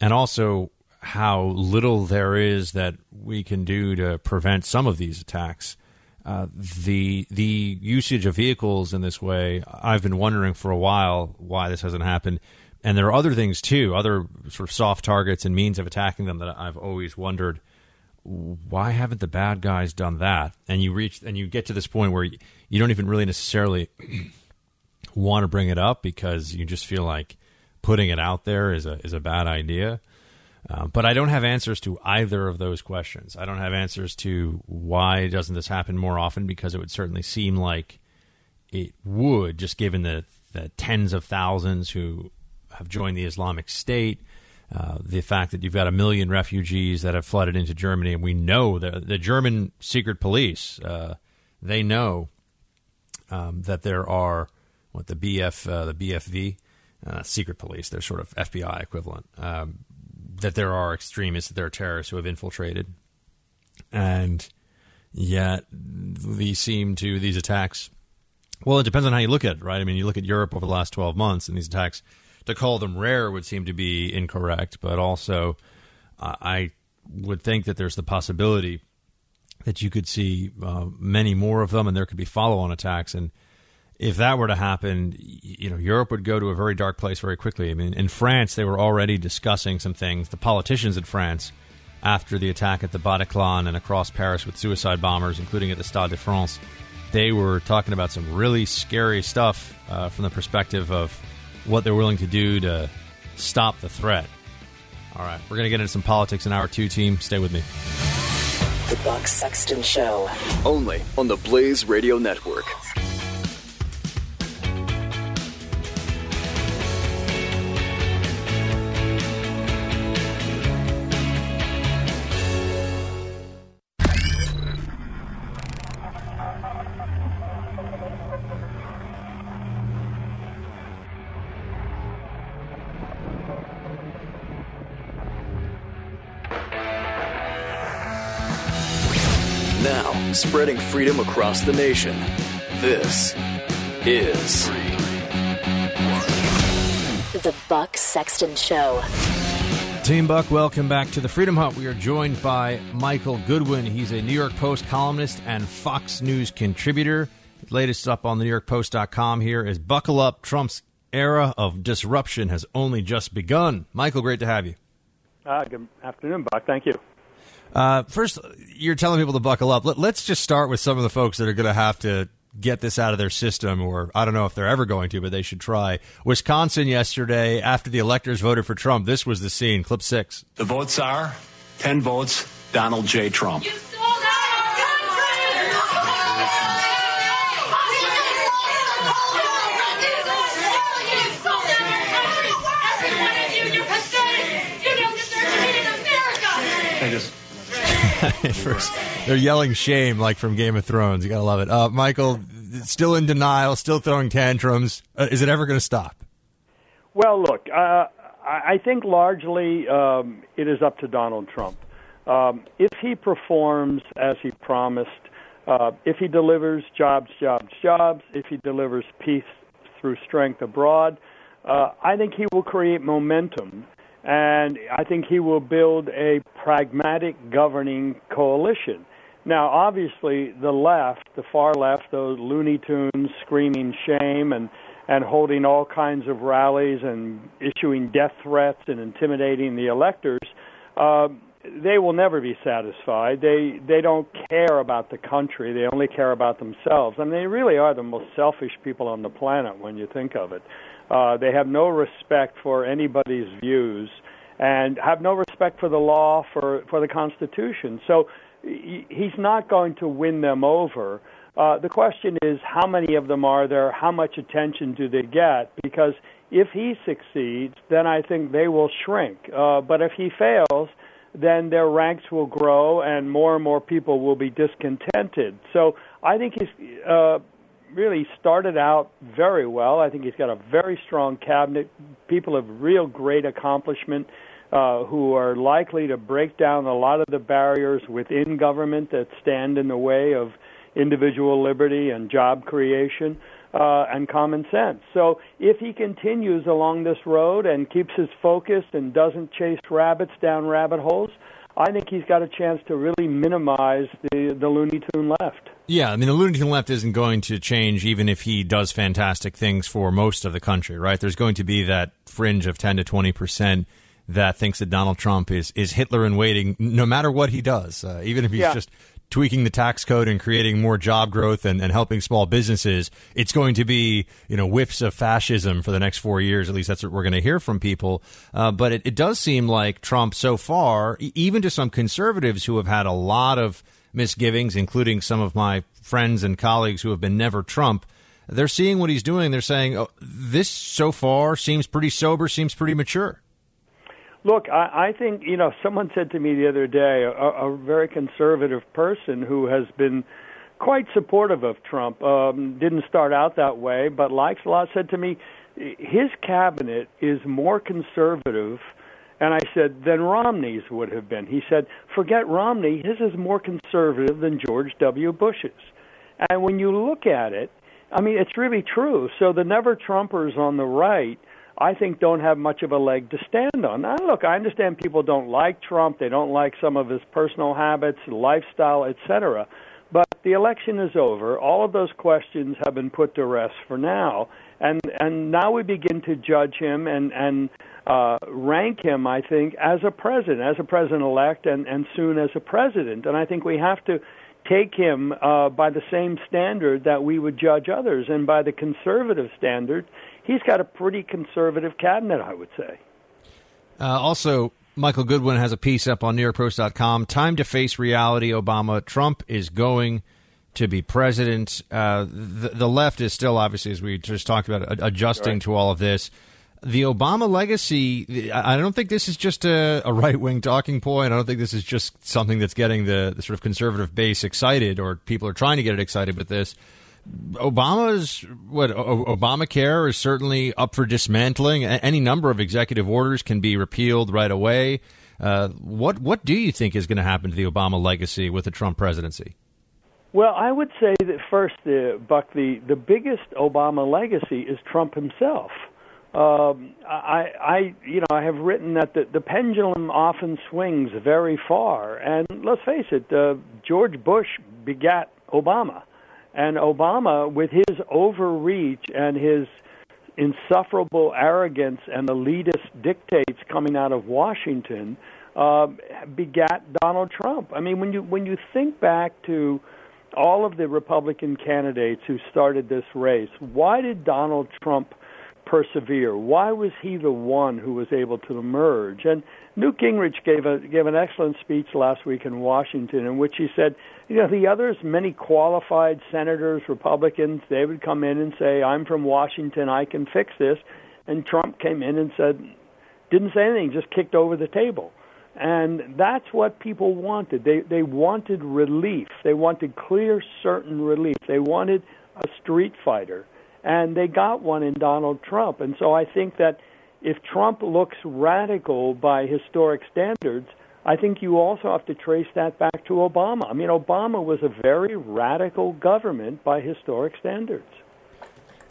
Speaker 4: And also, how little there is that we can do to prevent some of these attacks. Uh, the the usage of vehicles in this way, I've been wondering for a while why this hasn't happened. And there are other things too, other sort of soft targets and means of attacking them that I've always wondered why haven't the bad guys done that? And you reach and you get to this point where you don't even really necessarily want to bring it up because you just feel like putting it out there is a is a bad idea. Uh, but I don't have answers to either of those questions. I don't have answers to why doesn't this happen more often because it would certainly seem like it would, just given the, the tens of thousands who have joined the Islamic State. Uh, the fact that you've got a million refugees that have flooded into Germany, and we know that the German secret police uh, they know um, that there are what the BF uh, the BFV uh, secret police, they're sort of FBI equivalent. Um, that there are extremists, that there are terrorists who have infiltrated, and yet these seem to these attacks. Well, it depends on how you look at it, right? I mean, you look at Europe over the last twelve months, and these attacks. To call them rare would seem to be incorrect, but also uh, I would think that there's the possibility that you could see uh, many more of them, and there could be follow-on attacks. And if that were to happen, you know, Europe would go to a very dark place very quickly. I mean, in France, they were already discussing some things. The politicians in France, after the attack at the Bataclan and across Paris with suicide bombers, including at the Stade de France, they were talking about some really scary stuff uh, from the perspective of what they're willing to do to stop the threat. All right, we're going to get into some politics in hour two team. Stay with me.
Speaker 3: The Buck Sexton Show.
Speaker 1: Only on the Blaze Radio Network. Freedom across the nation. This is
Speaker 3: The Buck Sexton Show.
Speaker 4: Team Buck, welcome back to the Freedom Hut. We are joined by Michael Goodwin. He's a New York Post columnist and Fox News contributor. The latest up on the New York Post.com here is Buckle Up, Trump's era of disruption has only just begun. Michael, great to have you.
Speaker 6: Uh, good afternoon, Buck. Thank you.
Speaker 4: Uh, first, you're telling people to buckle up. Let, us just start with some of the folks that are going to have to get this out of their system, or I don't know if they're ever going to, but they should try. Wisconsin yesterday, after the electors voted for Trump, this was the scene. Clip six.
Speaker 7: The votes are 10 votes, Donald J. Trump.
Speaker 4: First, they're yelling shame like from Game of Thrones. You gotta love it. Uh, Michael, still in denial, still throwing tantrums. Uh, is it ever going to stop?
Speaker 6: Well, look, uh, I think largely um, it is up to Donald Trump. Um, if he performs as he promised, uh, if he delivers jobs, jobs, jobs, if he delivers peace through strength abroad, uh, I think he will create momentum and I think he will build a pragmatic governing coalition. Now, obviously, the left, the far left, those Looney Tunes screaming shame and and holding all kinds of rallies and issuing death threats and intimidating the electors, Um, they will never be satisfied. They they don't care about the country. They only care about themselves. I mean, they really are the most selfish people on the planet when you think of it. Uh, they have no respect for anybody's views and have no respect for the law, for for the Constitution. So he's not going to win them over. Uh, the question is, how many of them are there? How much attention do they get? Because if he succeeds, then I think they will shrink. Uh, but if he fails, then their ranks will grow and more and more people will be discontented. So I think he's uh, really started out very well. I think he's got a very strong cabinet, people of real great accomplishment. Uh, who are likely to break down a lot of the barriers within government that stand in the way of individual liberty and job creation uh, and common sense. So if he continues along this road and keeps his focus and doesn't chase rabbits down rabbit holes, I think he's got a chance to really minimize the the Looney Tune left.
Speaker 4: Yeah, I mean the Tune left isn't going to change even if he does fantastic things for most of the country, right? There's going to be that fringe of 10 to 20 percent that thinks that Donald Trump is is Hitler in waiting, no matter what he does, uh, even if he's
Speaker 6: yeah.
Speaker 4: just tweaking the tax code and creating more job growth and, and helping small businesses, it's going to be you know whiffs of fascism for the next four years. At least that's what we're going to hear from people. Uh, but it, it does seem like Trump so far, even to some conservatives who have had a lot of misgivings, including some of my friends and colleagues who have been never Trump. They're seeing what he's doing. They're saying, oh, this so far seems pretty sober, seems pretty mature.
Speaker 6: Look, I, I think you know. Someone said to me the other day, a, a very conservative person who has been quite supportive of Trump, um, didn't start out that way, but likes a lot, said to me, his cabinet is more conservative. And I said, then Romney's would have been. He said, forget Romney, his is more conservative than George W. Bush's. And when you look at it, I mean, it's really true. So the never Trumpers on the right I think don't have much of a leg to stand on. Now, look, I understand people don't like Trump, they don't like some of his personal habits, lifestyle, etc. But the election is over. All of those questions have been put to rest for now, and and now we begin to judge him and and uh, rank him. I think as a president, as a president elect, and and soon as a president. And I think we have to take him uh, by the same standard that we would judge others, and by the conservative standard he's got a pretty conservative cabinet, I would say.
Speaker 4: Uh, also, Michael Goodwin has a piece up on NewYorkPost.com. Time to face reality. Obama. Trump is going to be president. Uh, the, the, left is still, obviously, as we just talked about, adjusting right. to all of this. The Obama legacy, I don't think this is just a, a right wing talking point. I don't think this is just something that's getting the, the sort of conservative base excited or people are trying to get it excited with this. Obama's what Obamacare is certainly up for dismantling. Any number of executive orders can be repealed right away. Uh, what what do you think is going to happen to the Obama legacy with the Trump presidency?
Speaker 6: Well, I would say that first, uh, Buck, the the biggest Obama legacy is Trump himself. Um, I, I, you know, I have written that the, the pendulum often swings very far, and let's face it, uh, George Bush begat Obama. And Obama, with his overreach and his insufferable arrogance and elitist dictates coming out of Washington, uh, begat Donald Trump. I mean, when you when you think back to all of the Republican candidates who started this race, why did Donald Trump persevere? Why was he the one who was able to emerge? And Newt Gingrich gave a gave an excellent speech last week in Washington in which he said, you know, the others, many qualified senators, Republicans, they would come in and say, "I'm from Washington, I can fix this," and Trump came in and said, didn't say anything, just kicked over the table. And that's what people wanted. They they wanted relief. They wanted clear, certain relief. They wanted a street fighter, and they got one in Donald Trump. And so I think that if Trump looks radical by historic standards, I think you also have to trace that back to Obama. I mean, Obama was a very radical government by historic standards.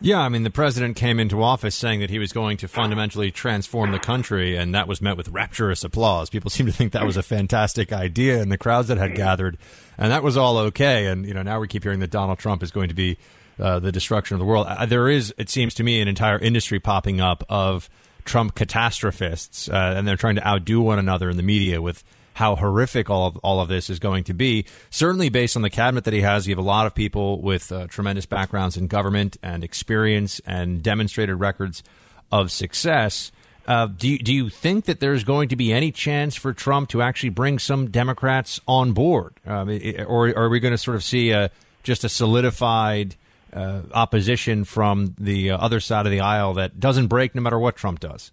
Speaker 4: Yeah, I mean, the president came into office saying that he was going to fundamentally transform the country, and that was met with rapturous applause. People seem to think that was a fantastic idea and the crowds that had gathered, and that was all okay. And you know, now we keep hearing that Donald Trump is going to be uh, the destruction of the world. Uh, there is, it seems to me, an entire industry popping up of Trump catastrophists, uh, and they're trying to outdo one another in the media with how horrific all of all of this is going to be. Certainly, based on the cabinet that he has, you have a lot of people with uh, tremendous backgrounds in government and experience and demonstrated records of success. Uh, do you, do you think that there's going to be any chance for Trump to actually bring some Democrats on board, um, or, are we going to sort of see a, just a solidified uh, opposition from the uh, other side of the aisle that doesn't break no matter what Trump does?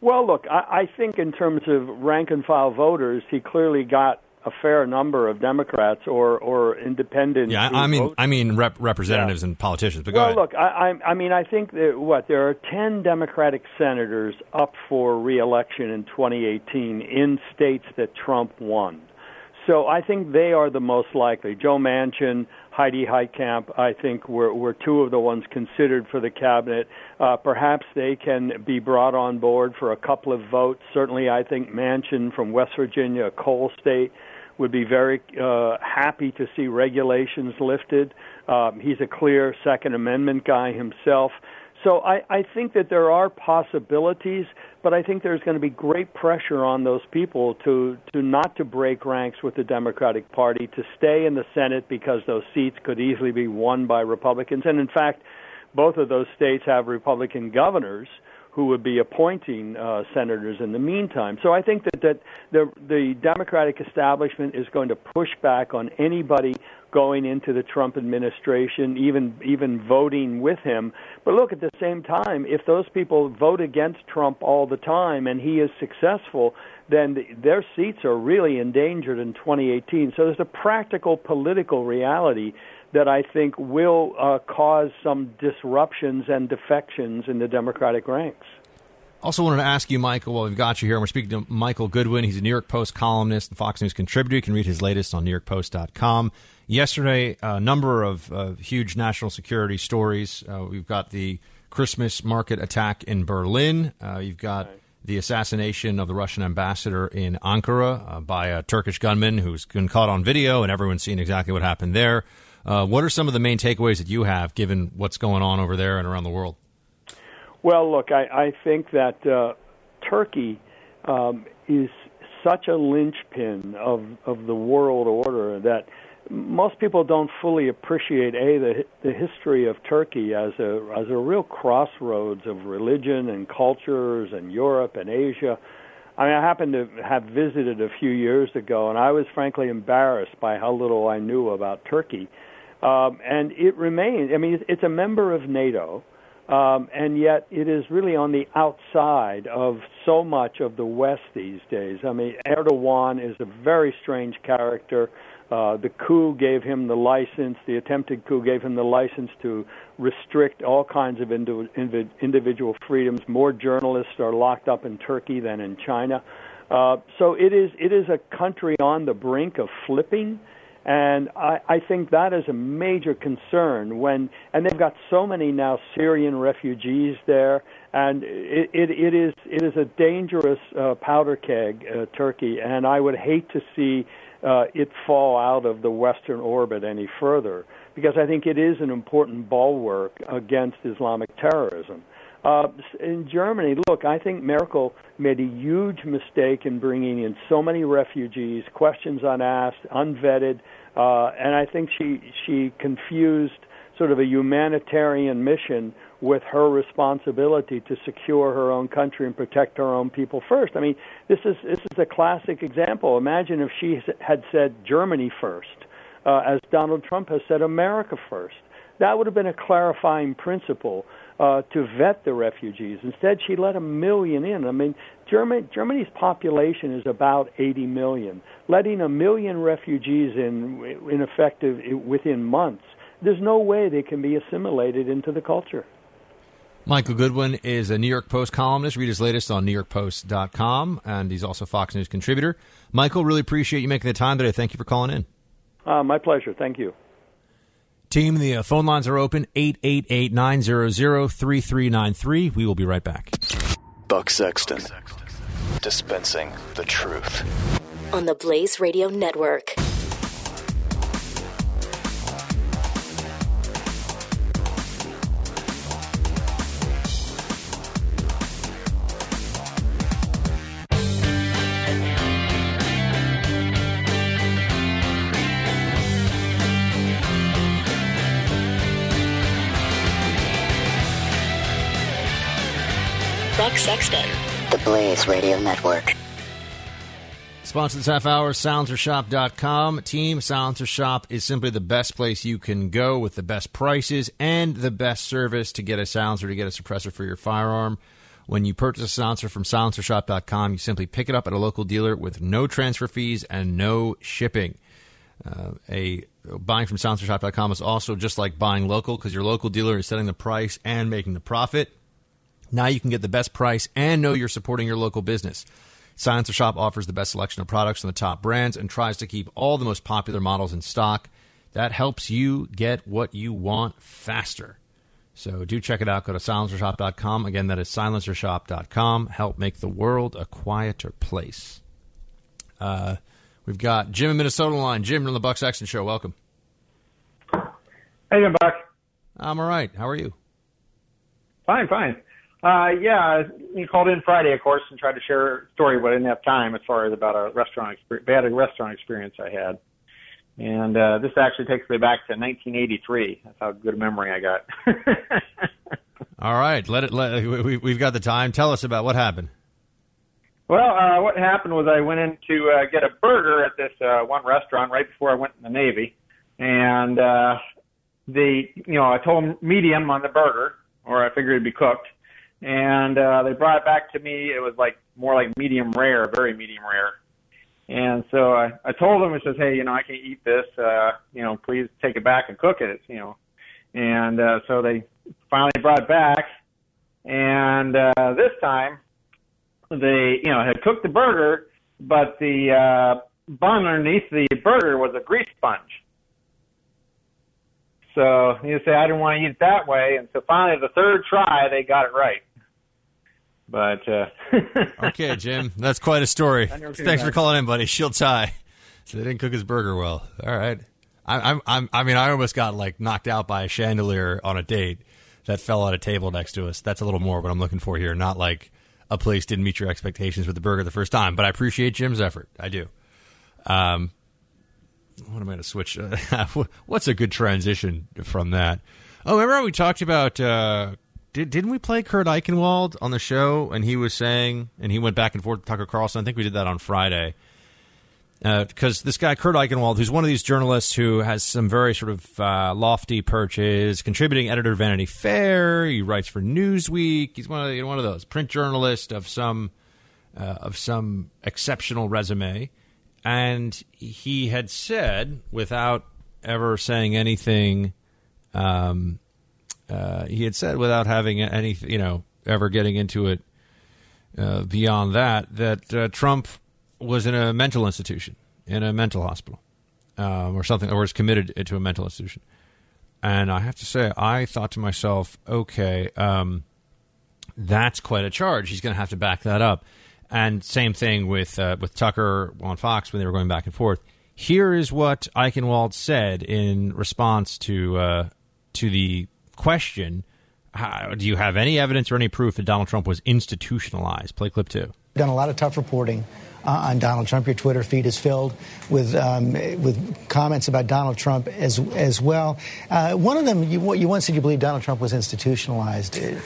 Speaker 6: Well, look, I, I think in terms of rank and file voters, he clearly got a fair number of Democrats or or independents.
Speaker 4: Yeah, I mean, I mean rep- representatives yeah. and politicians. But go
Speaker 6: well, look, I, I, I mean, I think that what there are ten Democratic senators up for reelection in 2018 in states that Trump won. So I think they are the most likely. Joe Manchin, Heidi Heitkamp, I think were, were two of the ones considered for the cabinet. Uh, perhaps they can be brought on board for a couple of votes. Certainly, I think Manchin from West Virginia, a coal state, would be very uh, happy to see regulations lifted. Um, he's a clear Second Amendment guy himself. So I, I think that there are possibilities, but I think there's going to be great pressure on those people to, to not to break ranks with the Democratic Party, to stay in the Senate because those seats could easily be won by Republicans. And in fact, both of those states have Republican governors who would be appointing uh, senators in the meantime. So I think that, that the, the Democratic establishment is going to push back on anybody going into the Trump administration, even even voting with him. But look, at the same time, if those people vote against Trump all the time and he is successful, then the, their seats are really endangered in 2018. So there's a practical political reality that I think will uh, cause some disruptions and defections in the Democratic ranks.
Speaker 4: Also, wanted to ask you, Michael, while we've got you here, we're speaking to Michael Goodwin. He's a New York Post columnist and Fox News contributor. You can read his latest on NewYorkPost.com. Yesterday, a number of uh, huge national security stories. Uh, we've got the Christmas market attack in Berlin. Uh, you've got the assassination of the Russian ambassador in Ankara uh, by a Turkish gunman who's been caught on video, and everyone's seen exactly what happened there. Uh, what are some of the main takeaways that you have, given what's going on over there and around the world?
Speaker 6: Well, look, I, I think that uh, Turkey um, is such a linchpin of of the world order that most people don't fully appreciate a the the history of Turkey as a as a real crossroads of religion and cultures and Europe and Asia. I mean, I happened to have visited a few years ago, and I was frankly embarrassed by how little I knew about Turkey. Um, and it remains, I mean, it's a member of NATO, um, and yet it is really on the outside of so much of the West these days. I mean, Erdogan is a very strange character. Uh, the coup gave him the license, the attempted coup gave him the license to restrict all kinds of indi- individual freedoms. More journalists are locked up in Turkey than in China. Uh, so it is it is a country on the brink of flipping. And I, I think that is a major concern when, and they've got so many now Syrian refugees there, and it, it, it is it is a dangerous uh, powder keg, uh, Turkey, and I would hate to see uh, it fall out of the Western orbit any further, because I think it is an important bulwark against Islamic terrorism. Uh, in Germany, look, I think Merkel made a huge mistake in bringing in so many refugees, questions unasked, unvetted, uh, and I think she she confused sort of a humanitarian mission with her responsibility to secure her own country and protect her own people first. I mean, this is this is a classic example. Imagine if she had said Germany first, uh, as Donald Trump has said America first. That would have been a clarifying principle uh, to vet the refugees. Instead, she let a million in. I mean, Germany, Germany's population is about 80 million. Letting a million refugees in, in effect, within months, there's no way they can be assimilated into the culture.
Speaker 4: Michael Goodwin is a New York Post columnist. Read his latest on NewYorkPost.com, and he's also Fox News contributor. Michael, really appreciate you making the time today. Thank you for calling in.
Speaker 6: Uh, my pleasure. Thank you.
Speaker 4: Team, the uh, phone lines are open 888 900 3393. We will be right back.
Speaker 1: Buck Sexton, dispensing the truth.
Speaker 3: On the Blaze Radio Network. Blaze Radio Network.
Speaker 4: Sponsor this half hour, silencershop.com. Team Silencer Shop is simply the best place you can go with the best prices and the best service to get a silencer, to get a suppressor for your firearm. When you purchase a silencer from silencershop.com, you simply pick it up at a local dealer with no transfer fees and no shipping. Uh, a buying from silencershop.com is also just like buying local because your local dealer is setting the price and making the profit. Now you can get the best price and know you're supporting your local business. Silencer Shop offers the best selection of products from the top brands and tries to keep all the most popular models in stock. That helps you get what you want faster. So do check it out. Go to silencershop.com. Again, that is silencershop.com. Help make the world a quieter place. Uh, we've got Jim in Minnesota line. Jim on the Buck Sexton Show. Welcome.
Speaker 8: How you Buck?
Speaker 4: I'm all right. How are you?
Speaker 8: Fine, fine. Uh, yeah, you called in Friday, of course, and tried to share a story, but I didn't have time as far as about a restaurant experience, bad restaurant experience I had. And uh, this actually takes me back to 1983. That's how good a memory I got.
Speaker 4: All right, let it. Let we, we've got the time. Tell us about what happened.
Speaker 8: Well, uh, what happened was I went in to uh, get a burger at this uh, one restaurant right before I went in the Navy, and uh, the you know I told them medium on the burger, or I figured it'd be cooked, and uh, they brought it back to me. It was like more like medium rare, very medium rare. And so I, I told them, I says, hey, you know, I can't eat this. Uh, you know, please take it back and cook it. You know, and uh, so they finally brought it back. And uh, this time, they, you know, had cooked the burger, but the uh, bun underneath the burger was a grease sponge. So you say I didn't want to eat it that way, and so finally the third try they got it right. But uh,
Speaker 4: okay, Jim, that's quite a story.
Speaker 8: I never seen
Speaker 4: Thanks for calling in, buddy. Shield tie. So they didn't cook his burger well. All right. I, I'm, I'm, I mean, I almost got like knocked out by a chandelier on a date that fell on a table next to us. That's a little more what I'm looking for here. Not like a place didn't meet your expectations with the burger the first time, but I appreciate Jim's effort. I do. Um, what am I going to switch? What's a good transition from that? Oh, remember how we talked about? Uh, did, didn't we play Kurt Eichenwald on the show? And he was saying, and he went back and forth with Tucker Carlson. I think we did that on Friday. Because this guy, Kurt Eichenwald, who's one of these journalists who has some very sort of uh, lofty perches, contributing editor of Vanity Fair. He writes for Newsweek. He's one of you know, one of those print journalists of some uh, of some exceptional resume. And he had said, without ever saying anything, um, uh, he had said without having any, you know, ever getting into it uh, beyond that, that uh, Trump was in a mental institution, in a mental hospital, um, or something, or was committed to a mental institution. And I have to say, I thought to myself, okay, um, that's quite a charge. He's going to have to back that up. And same thing with uh, with Tucker on Fox when they were going back and forth. Here is what Eichenwald said in response to uh, to the question: how, Do you have any evidence or any proof that Donald Trump was institutionalized? Play clip two.
Speaker 9: done a lot of tough reporting uh, on Donald Trump. Your Twitter feed is filled with um, with comments about Donald Trump as as well. Uh, one of them, you, you once said you believe Donald Trump was institutionalized. Uh,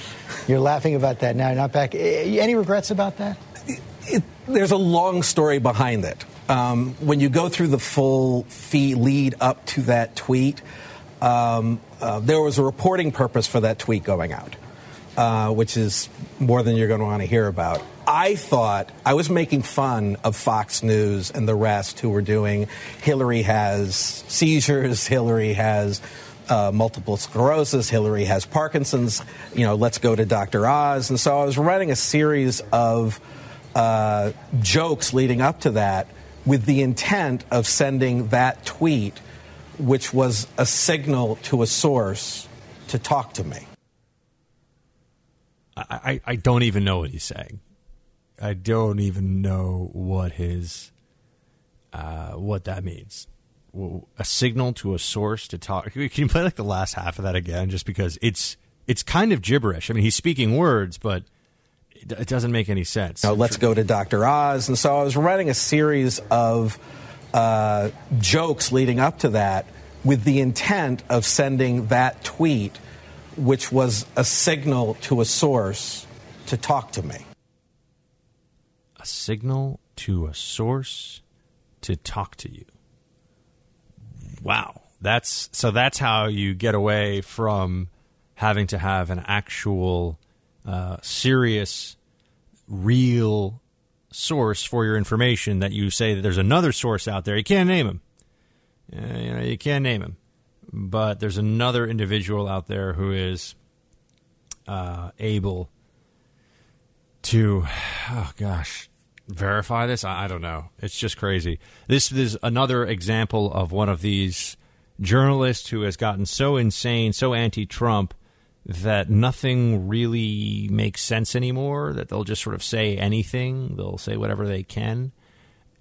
Speaker 9: You're laughing about that now. Not back. Uh, Any regrets about that?
Speaker 10: It, there's a long story behind it. Um, when you go through the full fee lead up to that tweet, um, uh, there was a reporting purpose for that tweet going out, uh, which is more than you're going to want to hear about. I thought I was making fun of Fox News and the rest who were doing Hillary has seizures, Hillary has uh, multiple sclerosis, Hillary has Parkinson's, you know, let's go to Dr. Oz. And so I was running a series of uh, jokes leading up to that with the intent of sending that tweet, which was a signal to a source to talk to me.
Speaker 4: I, I, I don't even know what he's saying. I don't even know what his uh, what that means. A signal to a source to talk. Can you play like the last half of that again? Just because it's it's kind of gibberish. I mean, he's speaking words, but it, doesn't make any sense.
Speaker 10: Now, let's go to Dr. Oz. And so I was running a series of uh, jokes leading up to that with the intent of sending that tweet, which was a signal to a source to talk to me.
Speaker 4: A signal to a source to talk to you. Wow. That's so that's how you get away from having to have an actual uh, serious real source for your information that you say that there's another source out there. You can't name him. Uh, you know, you can't name him, but there's another individual out there who is uh, able to, oh gosh, verify this. I, I don't know. It's just crazy. This is another example of one of these journalists who has gotten so insane, so anti-Trump that nothing really makes sense anymore, that they'll just sort of say anything, they'll say whatever they can.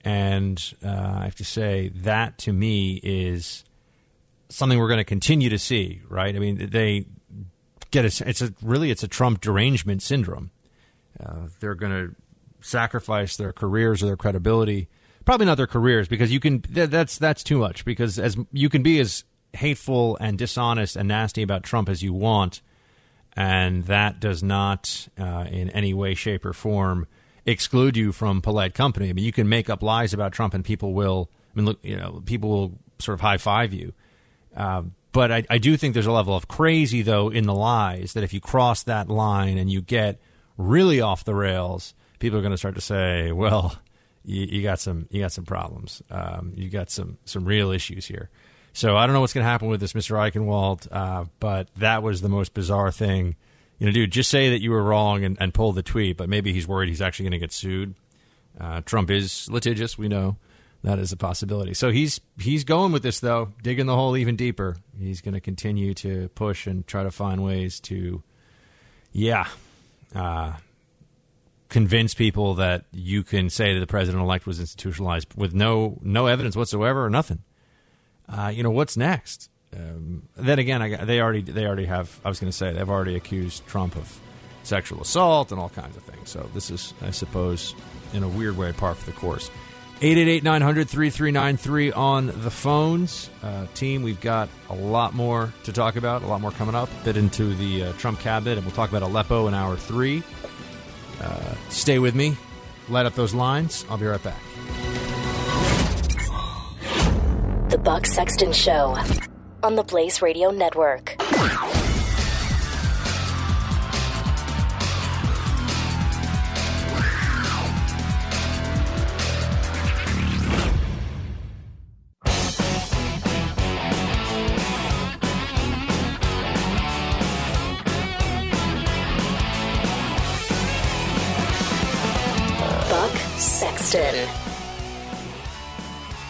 Speaker 4: And uh, I have to say, that to me is something we're going to continue to see, right? I mean, they get a, it's a really it's a Trump derangement syndrome. Uh, they're going to sacrifice their careers or their credibility, probably not their careers, because you can that's that's too much. Because as you can be as hateful and dishonest and nasty about Trump as you want, and that does not, uh, in any way, shape, or form, exclude you from polite company. I mean, you can make up lies about Trump, and people will. I mean, look, you know, people will sort of high five you. Uh, but I, I do think there's a level of crazy, though, in the lies that if you cross that line and you get really off the rails, people are going to start to say, "Well, you, you got some, you got some problems. Um, you got some, some real issues here." So I don't know what's going to happen with this, Mr. Eichenwald, uh, but that was the most bizarre thing. You know, dude, just say that you were wrong and, and pull the tweet, but maybe he's worried he's actually going to get sued. Uh, Trump is litigious, we know. That is a possibility. So he's he's going with this though, digging the hole even deeper. He's going to continue to push and try to find ways to, yeah, uh, convince people that you can say that the president elect was institutionalized with no no evidence whatsoever or nothing uh, you know what's next. Um, then again, I, they already they already have. I was going to say they've already accused Trump of sexual assault and all kinds of things. So this is, I suppose, in a weird way, par for the course. 888-900-3393 on the phones. Uh, team, we've got a lot more to talk about, a lot more coming up. Bit into the uh, Trump cabinet, and we'll talk about Aleppo in hour three. Uh, stay with me. Light up those lines. I'll be right back.
Speaker 3: The Buck Sexton Show on the Blaze Radio Network.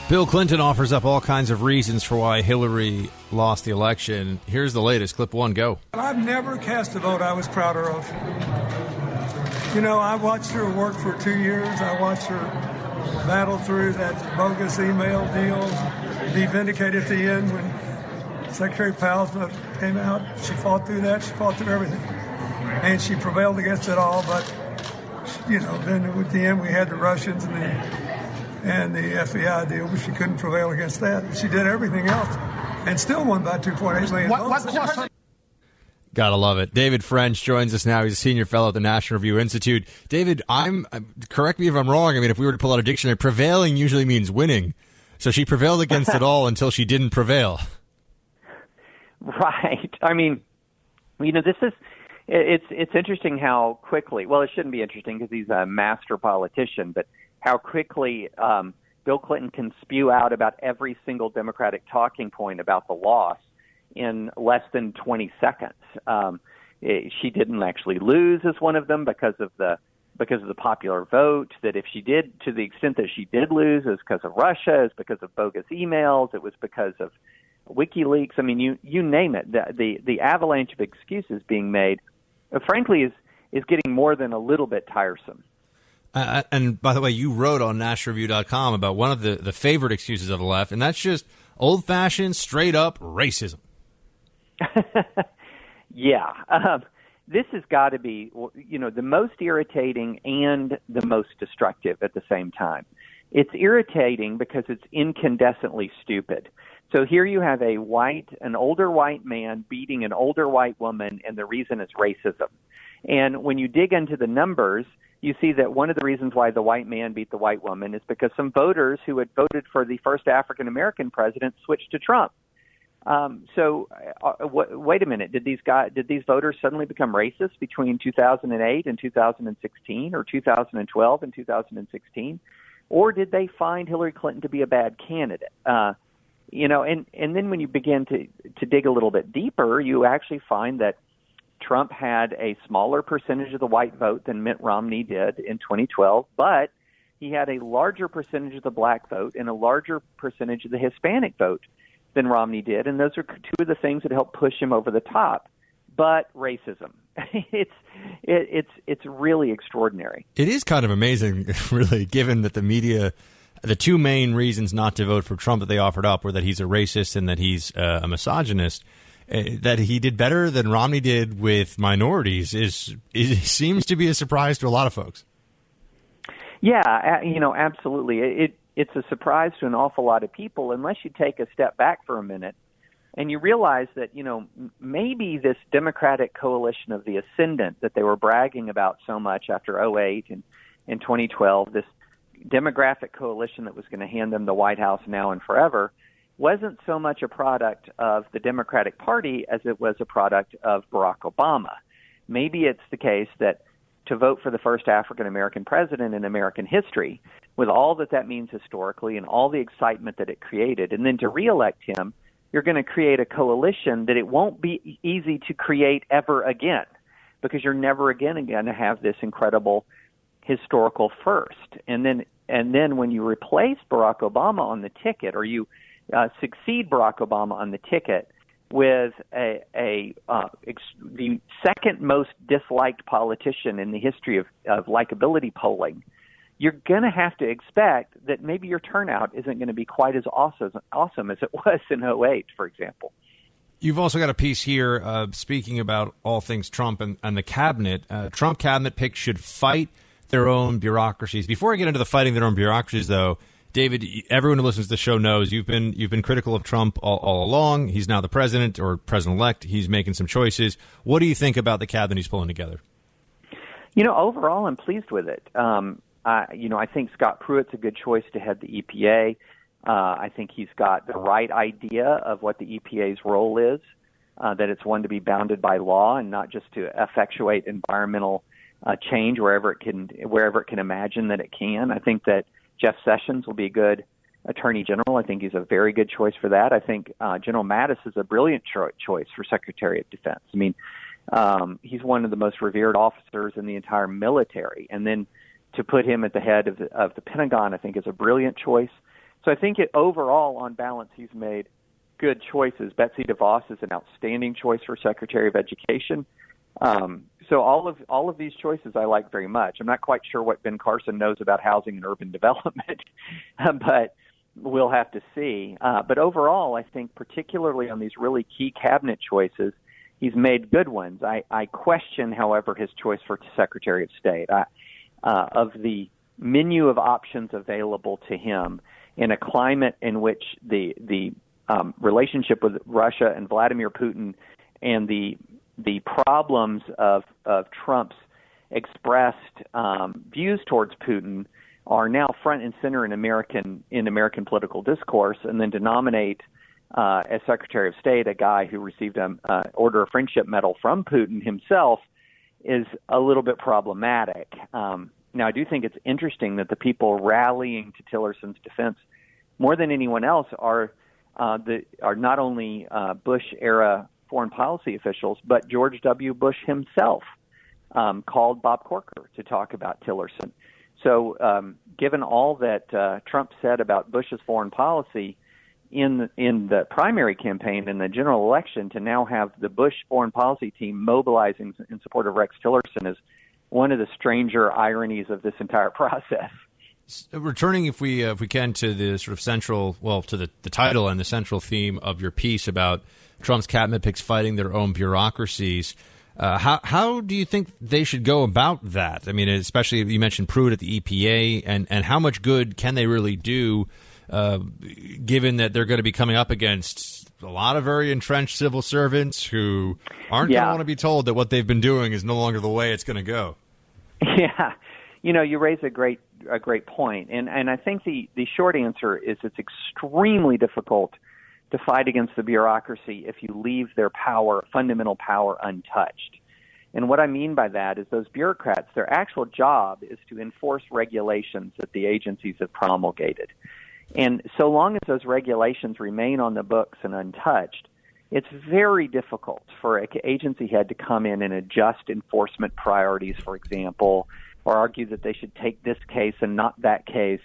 Speaker 4: Bill Clinton offers up all kinds of reasons for why Hillary lost the election. Here's the latest. Clip one, go.
Speaker 11: I've never cast a vote I was prouder of. You know, I watched her work for two years. I watched her battle through that bogus email deal, be vindicated at the end when Secretary Powell came out. She fought through that. She fought through everything. And she prevailed against it all. But, you know, then at the end we had the Russians and the and the FBI deal, but she couldn't prevail against that. She did everything else and still won by 2.8 million
Speaker 12: What, what
Speaker 11: votes.
Speaker 4: Gotta love it. David French joins us now. He's a senior fellow at the National Review Institute. David, I'm correct me if I'm wrong. I mean, if we were to pull out a dictionary, prevailing usually means winning. So she prevailed against it all until she didn't prevail.
Speaker 13: Right. I mean, you know, this is it's it's interesting how quickly. Well, it shouldn't be interesting because he's a master politician, but how quickly um, Bill Clinton can spew out about every single Democratic talking point about the loss in less than 20 seconds. Um, it, she didn't actually lose as one of them because of the because of the popular vote. That if she did, to the extent that she did lose, is because of Russia, is because of bogus emails, it was because of WikiLeaks. I mean, you you name it. The the, the avalanche of excuses being made, uh, frankly, is is getting more than a little bit tiresome.
Speaker 4: Uh, and by the way, you wrote on NationalReview.com about one of the, the favorite excuses of the left, and that's just old fashioned, straight up racism.
Speaker 13: Yeah, um, this has got to be, you know, the most irritating and the most destructive at the same time. It's irritating because it's incandescently stupid. So here you have a white, an older white man beating an older white woman, and the reason is racism. And when you dig into the numbers, you see that one of the reasons why the white man beat the white woman is because some voters who had voted for the first African American president switched to Trump. Um, so, uh, w- wait a minute. Did these guys, did these voters suddenly become racist between 2008 and 2016, or 2012 and 2016, or did they find Hillary Clinton to be a bad candidate? Uh, you know, and and then when you begin to to dig a little bit deeper, you actually find that Trump had a smaller percentage of the white vote than Mitt Romney did in 2012, but he had a larger percentage of the black vote and a larger percentage of the Hispanic vote than Romney did, and those are two of the things that helped push him over the top. But racism, it's it, it's it's really extraordinary.
Speaker 4: It is kind of amazing, really, given that the media, the two main reasons not to vote for Trump that they offered up were that he's a racist and that he's uh, a misogynist. Uh, that he did better than Romney did with minorities is, seems to be a surprise to a lot of folks.
Speaker 13: Yeah, you know, absolutely. It it's a surprise to an awful lot of people unless you take a step back for a minute and you realize that you know maybe this democratic coalition of the ascendant that they were bragging about so much after 08 and in 2012 this demographic coalition that was going to hand them the white house now and forever wasn't so much a product of the democratic party as it was a product of barack obama maybe it's the case that to vote for the first African American president in American history, with all that that means historically and all the excitement that it created, and then to reelect him, you're going to create a coalition that it won't be easy to create ever again, because you're never again going to have this incredible historical first. And then, and then when you replace Barack Obama on the ticket, or you uh, succeed Barack Obama on the ticket, with a, a uh, ex- the second most disliked politician in the history of, of likability polling, you're going to have to expect that maybe your turnout isn't going to be quite as awesome, awesome as it was in 08, for example.
Speaker 4: You've also got a piece here uh, speaking about all things Trump and, and the cabinet. Uh, Trump cabinet picks should fight their own bureaucracies. Before I get into the fighting their own bureaucracies, though, David, everyone who listens to the show knows you've been you've been critical of Trump all, all along. He's now the president or president elect. He's making some choices. What do you think about the cabinet he's pulling together?
Speaker 13: You know, overall, I'm pleased with it. Um, I, you know, I think Scott Pruitt's a good choice to head the EPA. Uh, I think he's got the right idea of what the EPA's role is. Uh, that it's one to be bounded by law and not just to effectuate environmental uh, change wherever it can wherever it can imagine that it can. I think that Jeff Sessions will be a good attorney general. I think he's a very good choice for that. I think uh, General Mattis is a brilliant cho- choice for Secretary of Defense. I mean, um, he's one of the most revered officers in the entire military, and then to put him at the head of the, of the Pentagon, I think is a brilliant choice. So I think it overall, on balance, he's made good choices. Betsy DeVos is an outstanding choice for Secretary of Education. Um, so all of all of these choices I like very much. I'm not quite sure what Ben Carson knows about housing and urban development, but we'll have to see. Uh, but overall, I think particularly on these really key cabinet choices, he's made good ones. I, I question, however, his choice for Secretary of State. I, uh, of the menu of options available to him in a climate in which the the um, relationship with Russia and Vladimir Putin and the the problems of, of Trump's expressed um, views towards Putin are now front and center in American in American political discourse, and then to nominate uh, as Secretary of State a guy who received an uh, Order of Friendship medal from Putin himself is a little bit problematic. Um, now, I do think it's interesting that the people rallying to Tillerson's defense more than anyone else are uh, the are not only uh, Bush era foreign policy officials, but George W. Bush himself um, called Bob Corker to talk about Tillerson. So, um, given all that uh, Trump said about Bush's foreign policy in in the primary campaign and the general election, to now have the Bush foreign policy team mobilizing in support of Rex Tillerson is one of the stranger ironies of this entire process.
Speaker 4: Returning, if we uh, if we can, to the sort of central, well, to the, the title and the central theme of your piece about Trump's cabinet picks fighting their own bureaucracies. Uh, how how do you think they should go about that? I mean, especially you mentioned Pruitt at the EPA, and and how much good can they really do uh, given that they're going to be coming up against a lot of very entrenched civil servants who aren't going to want to be told that what they've been doing is no longer the way it's going to go.
Speaker 13: Yeah, you know, you raise a great a great point, and and I think the the short answer is it's extremely difficult to fight against the bureaucracy if you leave their power, fundamental power, untouched. And what I mean by that is those bureaucrats, their actual job is to enforce regulations that the agencies have promulgated. And so long as those regulations remain on the books and untouched, it's very difficult for an agency head to come in and adjust enforcement priorities, for example, or argue that they should take this case and not that case.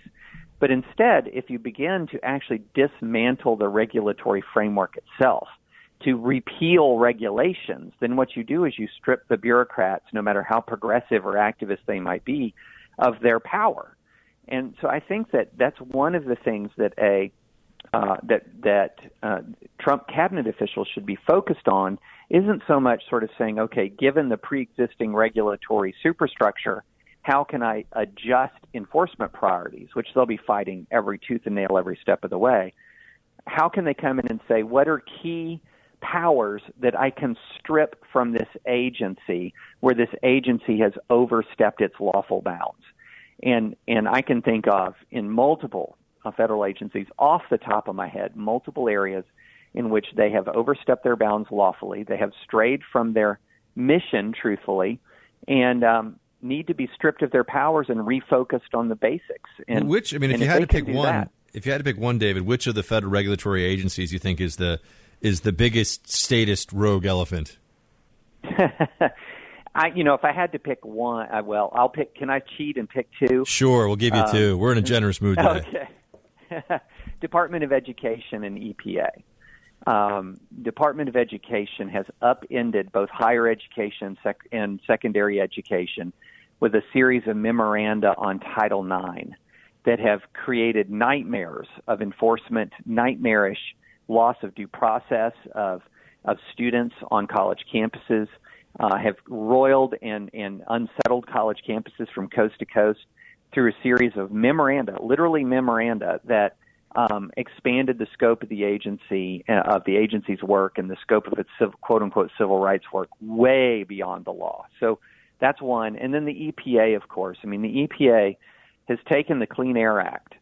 Speaker 13: But instead, if you begin to actually dismantle the regulatory framework itself, to repeal regulations, then what you do is you strip the bureaucrats, no matter how progressive or activist they might be, of their power. And so I think that that's one of the things that a uh, that that uh, Trump cabinet officials should be focused on isn't so much sort of saying, okay, given the pre-existing regulatory superstructure, how can I adjust enforcement priorities, which they'll be fighting every tooth and nail every step of the way. How can they come in and say what are key powers that I can strip from this agency where this agency has overstepped its lawful bounds? And and I can think of in multiple uh, federal agencies off the top of my head, multiple areas in which they have overstepped their bounds lawfully. They have strayed from their mission, truthfully, and um, need to be stripped of their powers and refocused on the basics. And
Speaker 4: which I mean, if you had to pick one,
Speaker 13: that-
Speaker 4: if you had to pick one, David, which of the federal regulatory agencies you think is the is the biggest statist rogue elephant?
Speaker 13: I, you know, if I had to pick one, I, well, I'll pick. Can I cheat and pick two?
Speaker 4: Sure, we'll give you
Speaker 13: Um,
Speaker 4: two. We're in a generous mood today.
Speaker 13: Okay. Department of Education and EPA. Um, Department of Education has upended both higher education sec- and secondary education with a series of memoranda on Title IX that have created nightmares of enforcement, nightmarish loss of due process of of students on college campuses, uh, have roiled and, and unsettled college campuses from coast to coast through a series of memoranda, literally memoranda that um, expanded the scope of the agency uh, of the agency's work and the scope of its civ- quote unquote civil rights work way beyond the law. So that's one, and then the EPA, of course. I mean, the EPA has taken the Clean Air Act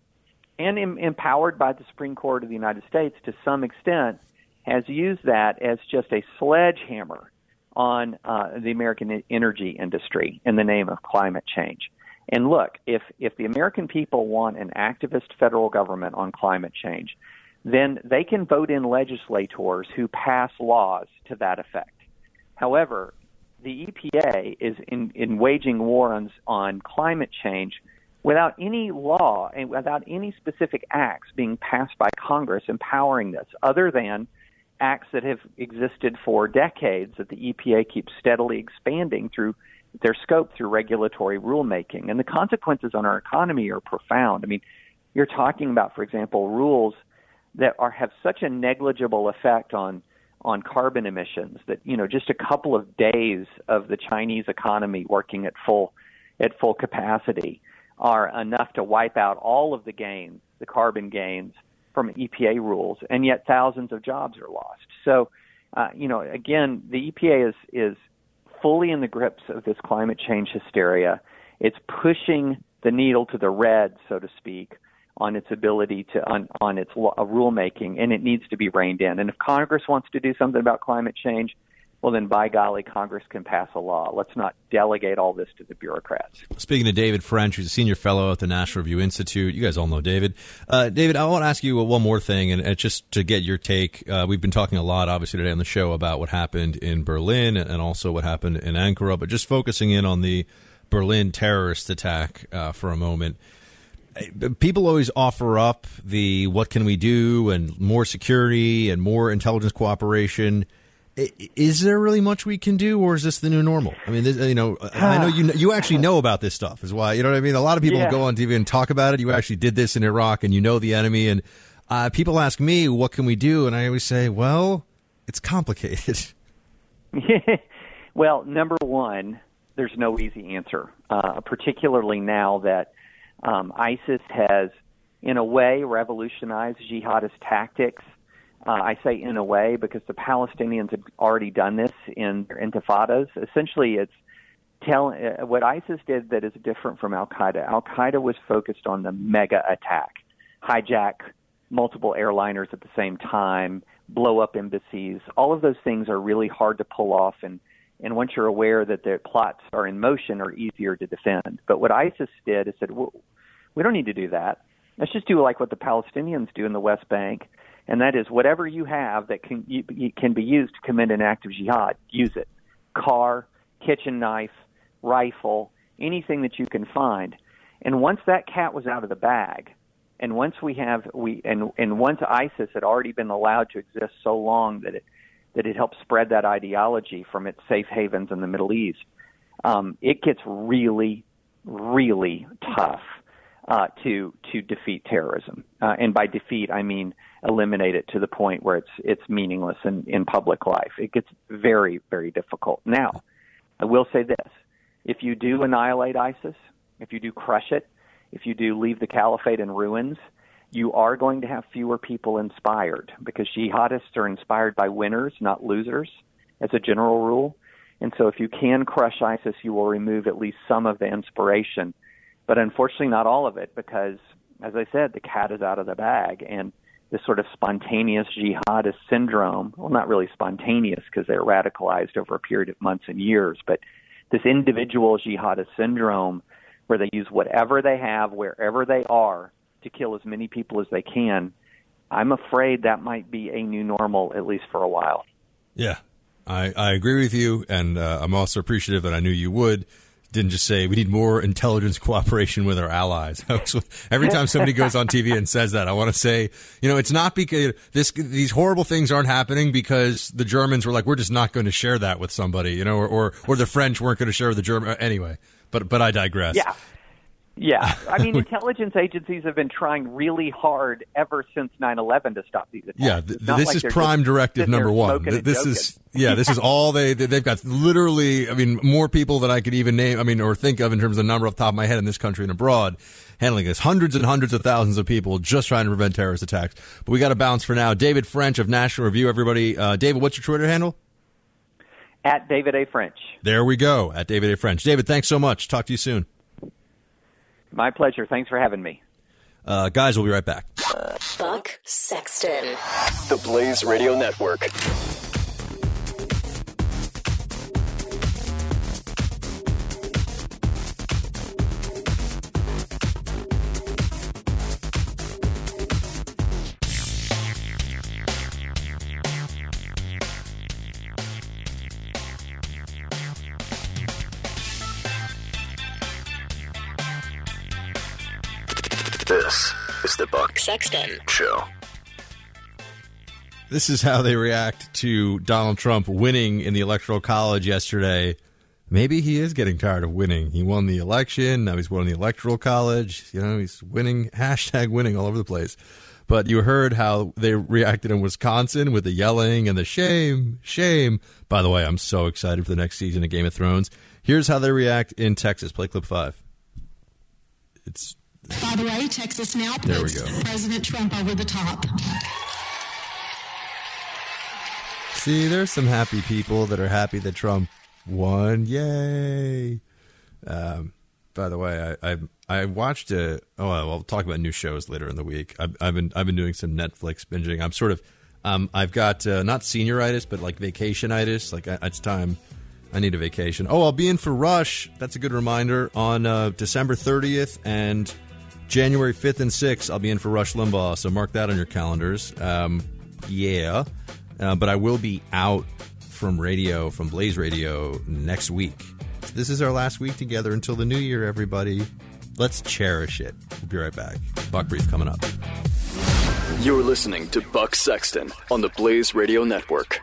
Speaker 13: and em- empowered by the Supreme Court of the United States to some extent has used that as just a sledgehammer on uh, the American energy industry in the name of climate change. And look, if if the American people want an activist federal government on climate change, then they can vote in legislators who pass laws to that effect. However, the EPA is in, in waging war on, on climate change without any law and without any specific acts being passed by Congress empowering this, other than acts that have existed for decades that the EPA keeps steadily expanding through their scope through regulatory rulemaking. And the consequences on our economy are profound. I mean, you're talking about, for example, rules that are have such a negligible effect on on carbon emissions that you know just a couple of days of the Chinese economy working at full at full capacity are enough to wipe out all of the gains, the carbon gains from EPA rules, and yet thousands of jobs are lost. So, uh, you know, again, the EPA is is fully in the grips of this climate change hysteria. It's pushing the needle to the red, so to speak, on its ability to on, on its law, uh, rulemaking, and it needs to be reined in. And if Congress wants to do something about climate change, well, then by golly, Congress can pass a law. Let's not delegate all this to the bureaucrats.
Speaker 4: Speaking to David French, who's a senior fellow at the National Review Institute. You guys all know David. Uh, David, I want to ask you one more thing, and uh, just to get your take. Uh, we've been talking a lot, obviously, today on the show about what happened in Berlin and also what happened in Ankara, but just focusing in on the Berlin terrorist attack uh, for a moment. People always offer up the what can we do and more security and more intelligence cooperation is there really much we can do, or is this the new normal? I mean, this, you know, I know you you actually know about this stuff, is why you know what I mean. A lot of people
Speaker 13: Yeah.
Speaker 4: go on TV and talk about it. You actually did this in Iraq, and you know the enemy. And uh, people ask me, "What can we do?" And I always say, "Well, it's complicated."
Speaker 13: well, number one, there's no easy answer, uh, particularly now that um, ISIS has in a way, revolutionized jihadist tactics. Uh, I say in a way because the Palestinians had already done this in their intifadas. Essentially, it's tell uh, what ISIS did that is different from Al Qaeda. Al Qaeda was focused on the mega attack, hijack multiple airliners at the same time, blow up embassies. All of those things are really hard to pull off, and and once you're aware that the plots are in motion, are easier to defend. But what ISIS did is said, well, we don't need to do that. Let's just do like what the Palestinians do in the West Bank, and that is whatever you have that can you, can be used to commit an act of jihad, use it. Car, kitchen knife, rifle, anything that you can find. And once that cat was out of the bag, and once we have we and and once ISIS had already been allowed to exist so long that it that it helped spread that ideology from its safe havens in the Middle East, um, it gets really, really tough uh, to to defeat terrorism. Uh, and by defeat, I mean eliminate it to the point where it's it's meaningless in, in public life. It gets very, very difficult. Now, I will say this: if you do annihilate ISIS, if you do crush it, if you do leave the caliphate in ruins, you are going to have fewer people inspired because jihadists are inspired by winners, not losers, as a general rule. And so if you can crush ISIS, you will remove at least some of the inspiration. But unfortunately, not all of it because, as I said, the cat is out of the bag. And this sort of spontaneous jihadist syndrome, well, not really spontaneous because they're radicalized over a period of months and years, but this individual jihadist syndrome where they use whatever they have, wherever they are, to kill as many people as they can. I'm afraid that might be a new normal, at least for a while.
Speaker 4: Yeah, I, I agree with you, and uh, I'm also appreciative that I knew you would. Didn't just say we need more intelligence cooperation with our allies. Every time somebody goes on TV and says that, I want to say, you know, it's not because this these horrible things aren't happening because the Germans were like, we're just not going to share that with somebody, you know, or or, or the French weren't going to share with the German anyway. But but I digress.
Speaker 13: Yeah. Yeah, I mean, intelligence agencies have been trying really hard ever since 9/11 to stop these attacks.
Speaker 4: Yeah, th- this
Speaker 13: like
Speaker 4: is prime directive number one. This is yeah, this is all they they've got. Literally, I mean, more people than I could even name. I mean, or think of in terms of the number off the top of my head in this country and abroad, handling this. Hundreds and hundreds of thousands of people just trying to prevent terrorist attacks. But we got to bounce for now. David French of National Review. Everybody, uh, David, what's your Twitter handle?
Speaker 13: At David A. French.
Speaker 4: There we go. At David A. French. David, thanks so much. Talk to you soon.
Speaker 13: My pleasure. Thanks for having me.
Speaker 4: Uh, guys, we'll be right back.
Speaker 3: Buck Sexton.
Speaker 1: The Blaze Radio Network. This is the Buck
Speaker 3: Sexton
Speaker 1: Show.
Speaker 4: This is how they react to Donald Trump winning in the Electoral College yesterday. Maybe he is getting tired of winning. He won the election. Now he's won the Electoral College. You know, he's winning, hashtag winning all over the place. But you heard how they reacted in Wisconsin with the yelling and the shame, shame. By the way, I'm so excited for the next season of Game of Thrones. Here's how they react in Texas. Play clip five. It's
Speaker 12: By the way, Texas now
Speaker 4: There we
Speaker 12: puts
Speaker 4: go.
Speaker 12: President Trump over the top.
Speaker 4: See, there's some happy people that are happy that Trump won. Yay! Um, by the way, I I, I watched a. Oh, I'll talk about new shows later in the week. I've, I've been I've been doing some Netflix binging. I'm sort of um, I've got uh, not senioritis, but like vacationitis. Like I, it's time. I need a vacation. Oh, I'll be in for Rush. That's a good reminder on uh, December 30th and January 5th and 6th. I'll be in for Rush Limbaugh. So mark that on your calendars. Um, yeah. Uh, but I will be out from radio, from Blaze Radio next week. This is our last week together until the new year, everybody. Let's cherish it. We'll be right back. Buck Brief coming up.
Speaker 1: You're listening to Buck Sexton on the Blaze Radio Network.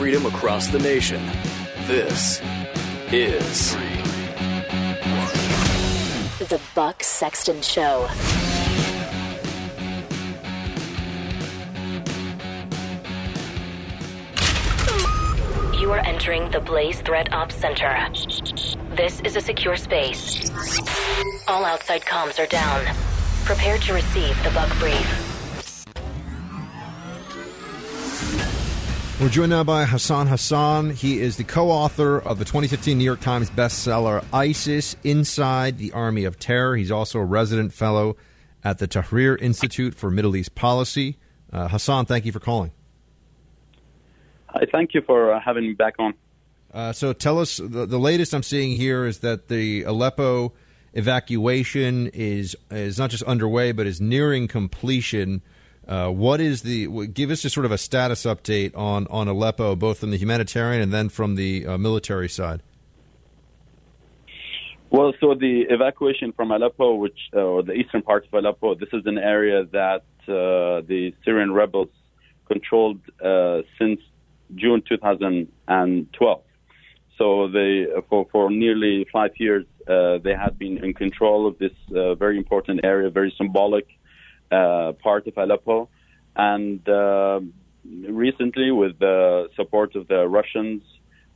Speaker 1: Freedom across the nation. This is
Speaker 3: The Buck Sexton Show. You are entering the Blaze Threat Ops Center. This is a secure space. All outside comms are down. Prepare to receive the Buck Brief.
Speaker 4: We're joined now by Hassan Hassan. He is the co author of the 2015 New York Times bestseller ISIS Inside the Army of Terror. He's also a resident fellow at the Tahrir Institute for Middle East Policy. Uh, Hassan, thank you for calling.
Speaker 14: Hi, thank you for uh, having me back on.
Speaker 4: Uh, so tell us the, the latest I'm seeing here is that the Aleppo evacuation is is not just underway but is nearing completion. Uh, what is the give us just sort of a status update on on Aleppo, both from the humanitarian and then from the uh, military side?
Speaker 14: Well, so the evacuation from Aleppo, which uh, or the eastern part of Aleppo, this is an area that uh, the Syrian rebels controlled uh, since June 2012. So they, for, for nearly five years, uh, they had been in control of this very important area, very symbolic uh, part of Aleppo. And uh, recently, with the support of the Russians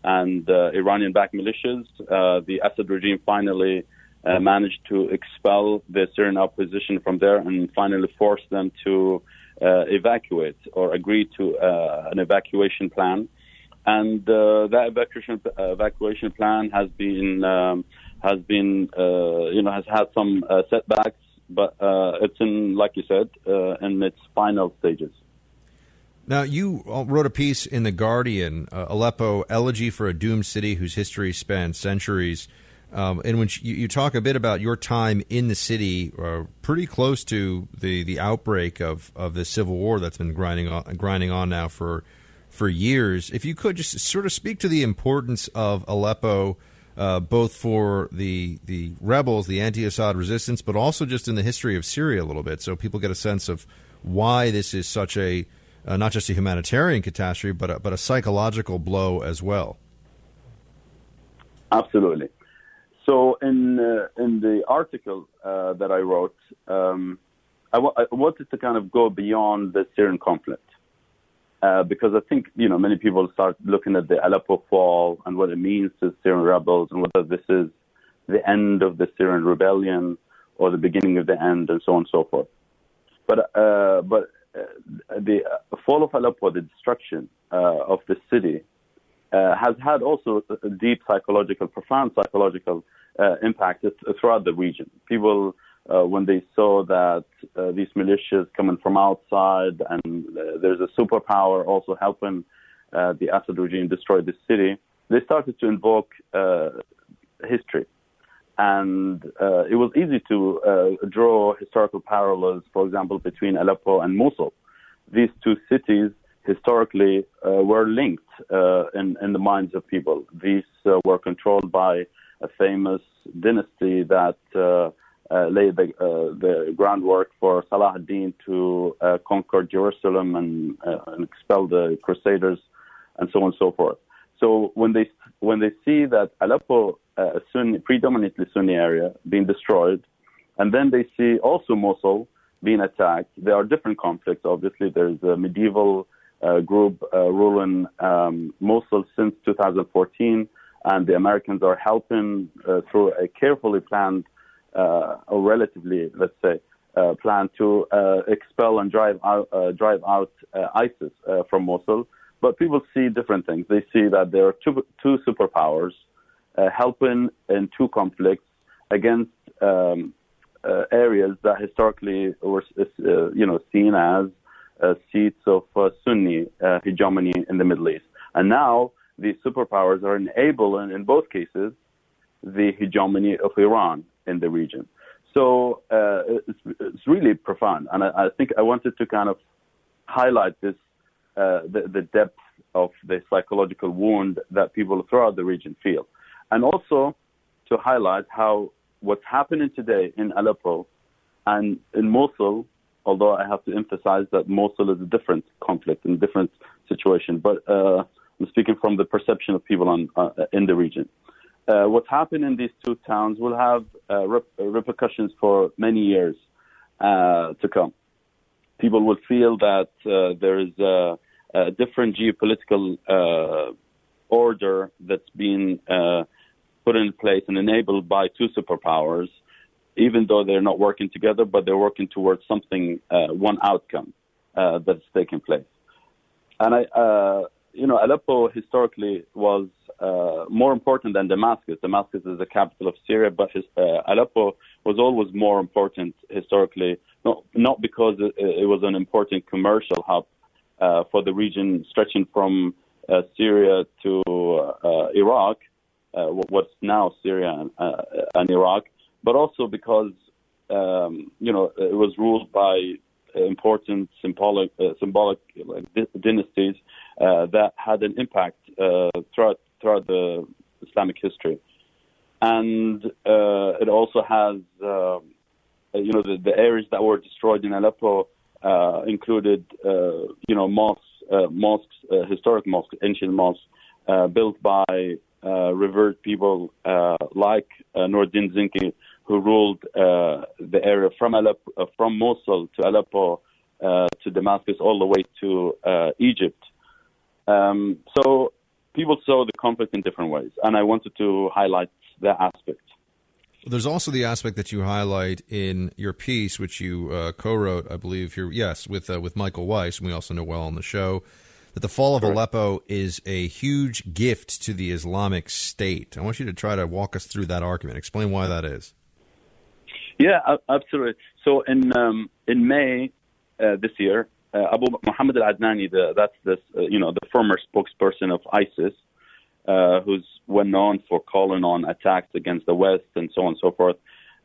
Speaker 14: and uh, Iranian-backed militias, uh, the Assad regime finally uh, managed to expel the Syrian opposition from there and finally force them to uh, evacuate or agree to an evacuation plan. And that evacuation evacuation plan has been um, has been you know has had some setbacks, but uh, it's in like you said uh, in its final stages.
Speaker 4: Now, you wrote a piece in The Guardian, uh, Aleppo, Elegy for a Doomed City Whose History Spans Centuries, um, in which you, you, talk a bit about your time in the city, uh, pretty close to the, the outbreak of, of the civil war that's been grinding on, grinding on now for, for years. If you could just sort of speak to the importance of Aleppo, uh, both for the, the rebels, the anti Assad resistance, but also just in the history of Syria a little bit, so people get a sense of why this is such a uh, not just a humanitarian catastrophe, but a, but a psychological blow as well.
Speaker 14: Absolutely. So in uh, in the article uh, that I wrote, um, I, w- I wanted to kind of go beyond the Syrian conflict uh, because I think you know many people start looking at the Aleppo fall and what it means to Syrian rebels and whether this is the end of the Syrian rebellion or the beginning of the end and so on and so forth. But uh, but uh, the fall of Aleppo, the destruction uh, of the city, has had also a deep psychological, profound psychological impact throughout the region. People, when they saw that these militias coming from outside and there's a superpower also helping the Assad regime destroy the city, they started to invoke history and uh, it was easy to uh, draw historical parallels, for example, between Aleppo and Mosul. These two cities historically uh, were linked uh, in, in, the minds of people. These uh, were controlled by a famous dynasty that uh, the, the, groundwork for Salah ad-Din to conquer Jerusalem and, and expel the Crusaders, and so on and so forth. So when they when they see that Aleppo a Sunni, predominantly Sunni area being destroyed, and then they see also Mosul being attacked. There are different conflicts. Obviously, there's a medieval uh, group uh, ruling um, Mosul since 2014, and the Americans are helping uh, through a carefully planned, uh, or relatively, let's say, uh, plan to uh, expel and drive out, drive out ISIS from Mosul. But people see different things. They see that there are two, two superpowers uh, helping in two conflicts against um, uh, areas that historically were, uh, you know, seen as uh, seats of uh, Sunni uh, hegemony in the Middle East. And now these superpowers are enabling, in both cases, the hegemony of Iran in the region. So it's, it's, really profound, and I, I, think I wanted to kind of highlight this, the, the depth of the psychological wound that people throughout the region feel and also to highlight how what's happening today in Aleppo and in Mosul although I have to emphasize that Mosul is a different conflict and a different situation. But uh, I'm speaking from the perception of people on, uh, in the region. Uh, what's happened in these two towns will have uh, rep- repercussions for many years uh, to come. People will feel that uh, there is a, a different geopolitical uh, order that's been uh, put in place and enabled by two superpowers, even though they're not working together, but they're working towards something, one outcome that's taking place. And I, you know, Aleppo historically was uh, more important than Damascus. Damascus is the capital of Syria, but his, uh, Aleppo was always more important historically, not, not because it, it was an important commercial hub uh, for the region stretching from uh, Syria to uh, Iraq, uh, what's now Syria and, and, Iraq, but also because, um, you know, it was ruled by important symbolic, symbolic like, dynasties Uh, that had an impact uh, throughout throughout the Islamic history, and uh, it also has um, you know the, the, areas that were destroyed in Aleppo uh, included uh, you know mosques, mosques, historic mosques, ancient mosques built by revered people like Nuruddin Zinki, who ruled uh, the area from Aleppo, uh, from Mosul to Aleppo uh, to Damascus, all the way to Egypt. Um, so people saw the conflict in different ways, and I wanted to highlight that aspect.
Speaker 4: There's also the aspect that you highlight in your piece, which you uh, co-wrote, I believe. Here, yes, with uh, with Michael Weiss, and we also know well on the show that the fall of Correct. Aleppo is a huge gift to the Islamic State. I want you to try to walk us through that argument. Explain why that is.
Speaker 14: Yeah, absolutely. So in um, in May uh, this year, Abu Muhammad al-Adnani, the, that's this, uh, you know, the former spokesperson of ISIS, uh, who's well known for calling on attacks against the West and so on and so forth,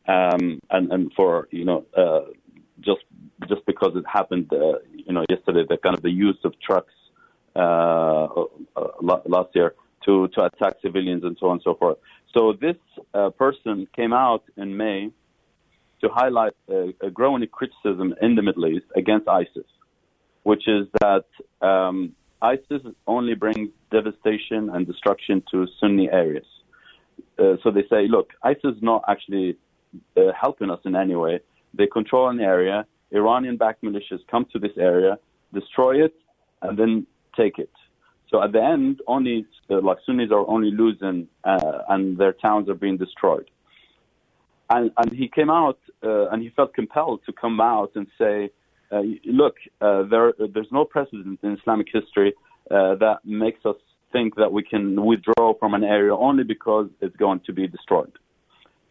Speaker 14: um, and and for you know uh, just just because it happened, uh, you know, yesterday, the kind of the use of trucks uh, last year to to attack civilians and so on and so forth. So this person came out in May to highlight a growing criticism in the Middle East against ISIS which is that um, ISIS only brings devastation and destruction to Sunni areas. Uh, so they say, look, ISIS is not actually uh, helping us in any way. They control an area. Iranian-backed militias come to this area, destroy it, and then take it. So at the end, only uh, like Sunnis are only losing, uh, and their towns are being destroyed. And, and he came out, uh, and he felt compelled to come out and say, uh, look, uh, there, there's no precedent in Islamic history uh, that makes us think that we can withdraw from an area only because it's going to be destroyed.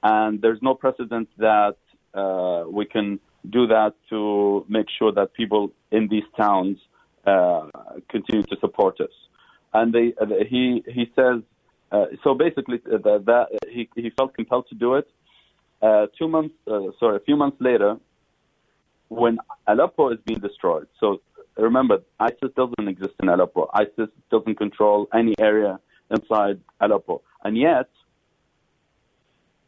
Speaker 14: And there's no precedent that uh, we can do that to make sure that people in these towns uh, continue to support us. And they, uh, he, he says, so basically, that, that he, he felt compelled to do it. two months, sorry, a few months later, when Aleppo is being destroyed. So remember, ISIS doesn't exist in Aleppo. ISIS doesn't control any area inside Aleppo. And yet,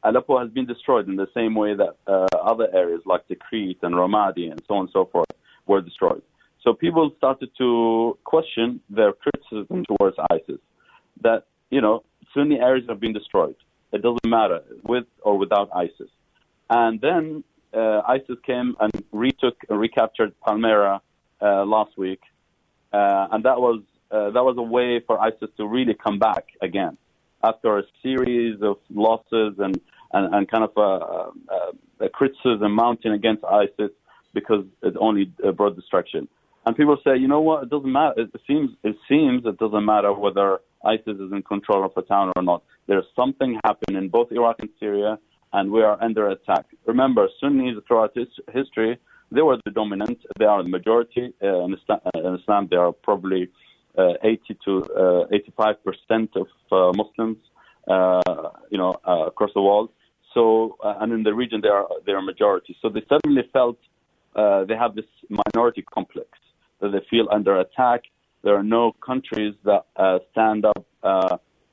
Speaker 14: Aleppo has been destroyed in the same way that uh, other areas like Tikrit and Ramadi and so on and so forth were destroyed. So people started to question their criticism towards ISIS that, you know, Sunni areas have been destroyed. It doesn't matter with or without ISIS. And then uh, ISIS came and retook, and recaptured Palmyra uh, last week, uh, and that was uh, that was a way for ISIS to really come back again after a series of losses and and, and kind of a, a, a, criticism mounting against ISIS because it only uh, brought destruction. And people say, you know what? It doesn't matter. It seems it seems it doesn't matter whether ISIS is in control of a town or not. There's something happening in both Iraq and Syria and we are under attack. Remember, Sunnis throughout history, they were the dominant, they are the majority. Uh, in, Islam, uh, in, Islam, they are probably uh, 80 to uh, 85 percent of uh, Muslims, uh, you know, across the world. So, and in the region, they are they are majority. So they suddenly felt they have this minority complex that they feel under attack. There are no countries that stand up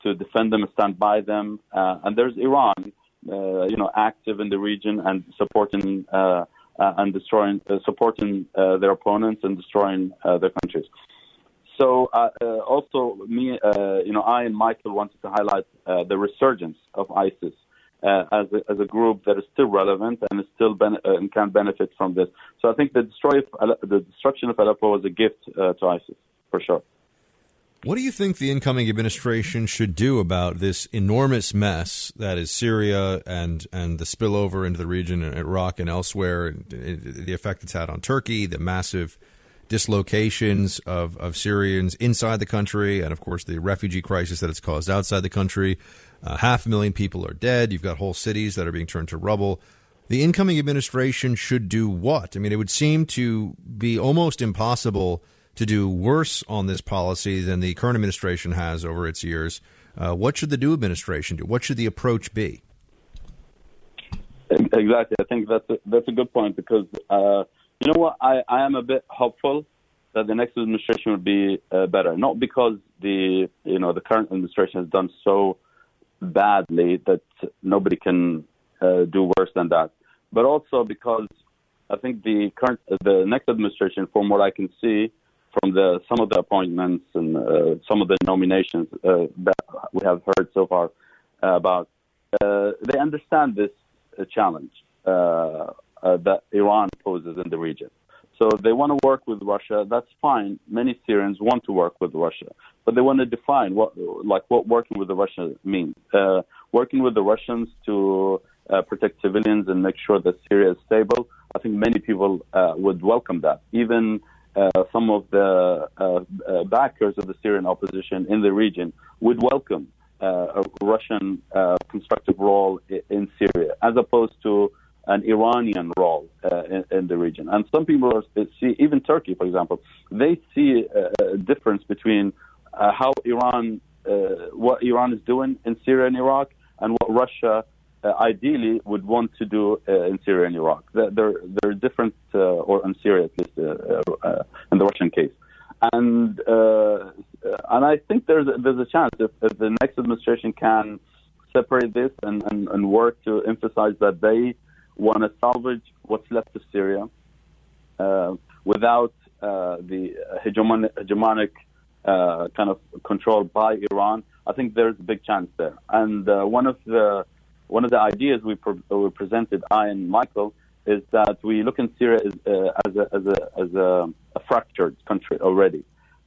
Speaker 14: to defend them and stand by them. and there's Iran, uh, you know, active in the region and supporting uh, uh, and destroying, uh, supporting uh, their opponents and destroying uh, their countries. So uh, uh, also me, uh, you know, I and Michael wanted to highlight uh, the resurgence of ISIS uh, as a, as a group that is still relevant and is still ben- uh, and can benefit from this. So I think the destroy of, the destruction of Aleppo was a gift uh, to ISIS for sure.
Speaker 4: What do you think the incoming administration should do about this enormous mess that is Syria and and the spillover into the region in Iraq and elsewhere, and the effect it's had on Turkey, the massive dislocations of, of Syrians inside the country, and of course the refugee crisis that it's caused outside the country. Uh, half a million people are dead. You've got whole cities that are being turned to rubble. The incoming administration should do what? I mean, it would seem to be almost impossible to do worse on this policy than the current administration has over its years. Uh, what should the new administration do? What should the approach be?
Speaker 14: Exactly. I think that's a, that's a good point because uh, you know what? I, I am a bit hopeful that the next administration will be uh, better. Not because the you know the current administration has done so badly that nobody can uh, do worse than that, but also because I think the current the next administration, from what I can see from the some of the appointments and uh, some of the nominations uh, that we have heard so far about, uh, they understand this uh, challenge. Uh, uh, that Iran poses in the region. So they want to work with Russia. That's fine. Many Syrians want to work with Russia, but they want to define what, like, what working with the Russia means. Uh, working with the Russians to uh, protect civilians and make sure that Syria is stable. I think many people uh, would welcome that. Even uh, some of the uh, uh, backers of the Syrian opposition in the region would welcome uh, a Russian constructive role in Syria, as opposed to an Iranian role in, in, the region. And some people are, see, even Turkey, for example, they see a, difference between how Iran, what Iran is doing in Syria and Iraq, and what Russia uh, ideally would want to do uh, in Syria and Iraq. They're, they're different, uh, or in Syria at least, in the Russian case. And and I think there's there's a chance if, if the next administration can separate this and, and, and work to emphasize that they want to salvage what's left of Syria uh, without uh, the hegemonic, hegemonic uh, kind of control by Iran. I think there's a big chance there. And uh, one of the one of the ideas we, pre- we presented, I and Michael, is that we look in Syria as, uh, as, a, as, a, as a, a, fractured country already.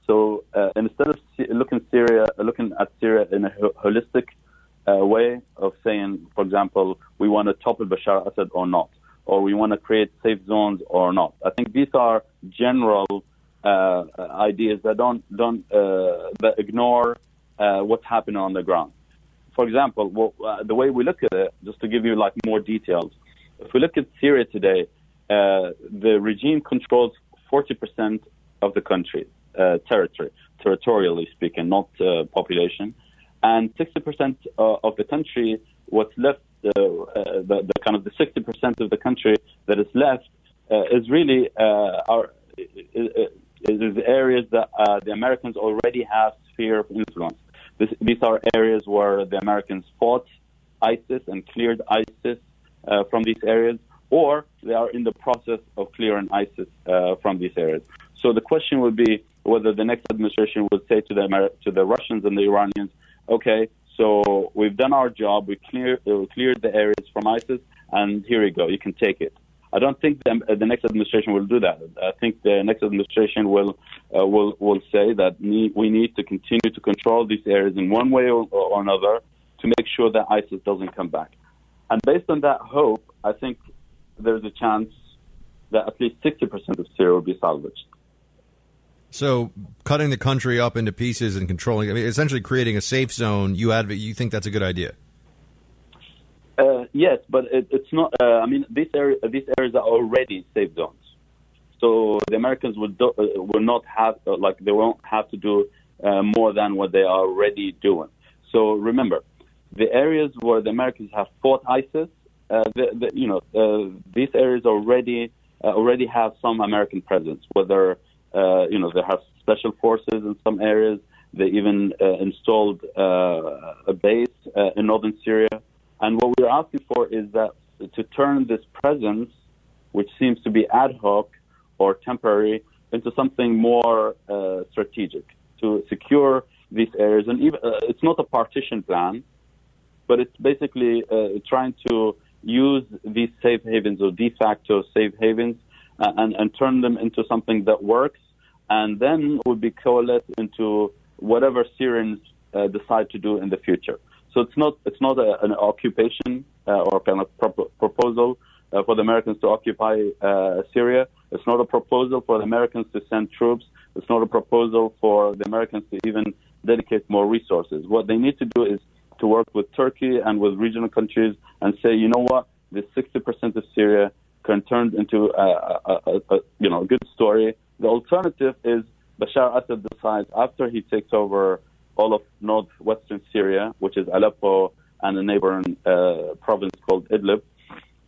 Speaker 14: So uh, instead of looking Syria, looking at Syria in a holistic uh, way of saying, for example, we want to topple Bashar Assad or not, or we want to create safe zones or not. I think these are general uh, ideas that don't don't uh, that ignore uh, what's happening on the ground. For example, well, uh, the way we look at it, just to give you like more details, if we look at Syria today, uh, the regime controls 40% of the country territory, territorially speaking, not population and 60% uh, of the country, what's left, uh, uh, the, the, kind of the 60% of the country that is left, is really our is areas that the Americans already have sphere of influence. This, these are areas where the Americans fought ISIS and cleared ISIS uh, from these areas, or they are in the process of clearing ISIS uh, from these areas. So the question would be whether the next administration would say to the Amer- to the Russians and the Iranians, okay, so we've done our job. We clear, uh, cleared the areas from ISIS, and here you go. You can take it. I don't think the, uh, the next administration will do that. I think the next administration will uh, will will say that we need to continue to control these areas in one way or, or another to make sure that ISIS doesn't come back. And based on that hope, I think there's a chance that at least 60% of Syria will be salvaged.
Speaker 4: So cutting the country up into pieces and controlling, I mean, essentially creating a safe zone. You advocate, you think that's a good idea?
Speaker 14: Uh, yes, but it, it's not. Uh, I mean, these areas, these areas are already safe zones. So the Americans would do, uh, will not have uh, like they won't have to do uh, more than what they are already doing. So remember, the areas where the Americans have fought ISIS, uh, the, the, you know, these areas already already have some American presence, whether you know, they have special forces in some areas. They even installed a base in northern Syria. And what we're asking for is that to turn this presence which seems to be ad hoc or temporary, into something more uh, strategic to secure these areas. And even uh, it's not a partition plan, but it's basically uh, trying to use these safe havens or de facto safe havens uh, and, and turn them into something that works, and then would be coalesced into whatever Syrians uh, decide to do in the future. So it's not it's not a, an occupation uh, or kind of pro- proposal uh, for the Americans to occupy uh, Syria. It's not a proposal for the Americans to send troops. It's not a proposal for the Americans to even dedicate more resources. What they need to do is to work with Turkey and with regional countries and say, you know what, this 60% of Syria can turn into a, a, a, a you know a good story. The alternative is Bashar Assad decides after he takes over all of northwestern Syria, which is Aleppo and a neighboring uh, province called Idlib,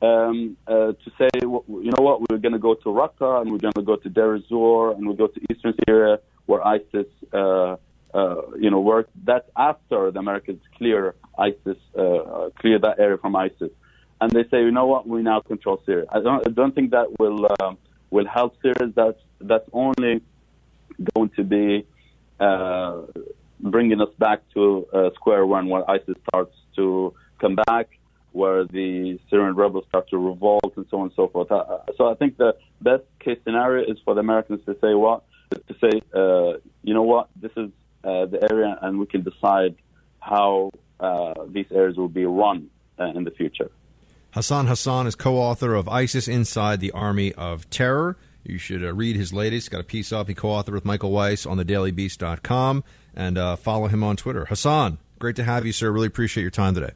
Speaker 14: um, uh, to say, you know what, we're going to go to Raqqa and we're going to go to Deir ez-Zor and we'll go to eastern Syria where ISIS, uh, uh, you know, work. That's after the Americans clear ISIS, uh, clear that area from ISIS, and they say, you know what, we now control Syria. I don't, I don't think that will um, will help Syria. That's that's only going to be uh, bringing us back to uh, square one, where ISIS starts to come back where the Syrian rebels start to revolt and so on and so forth. Uh, so I think the best case scenario is for the Americans to say what to say, uh, you know what, this is uh, the area, and we can decide how uh, these areas will be run uh, in the future.
Speaker 4: Hassan Hassan is co-author of ISIS Inside the Army of Terror. You should uh, read his latest. Got a piece up. He co-authored with Michael Weiss on the thedailybeast.com and follow him on Twitter. Hassan, great to have you, sir. Really appreciate your time today.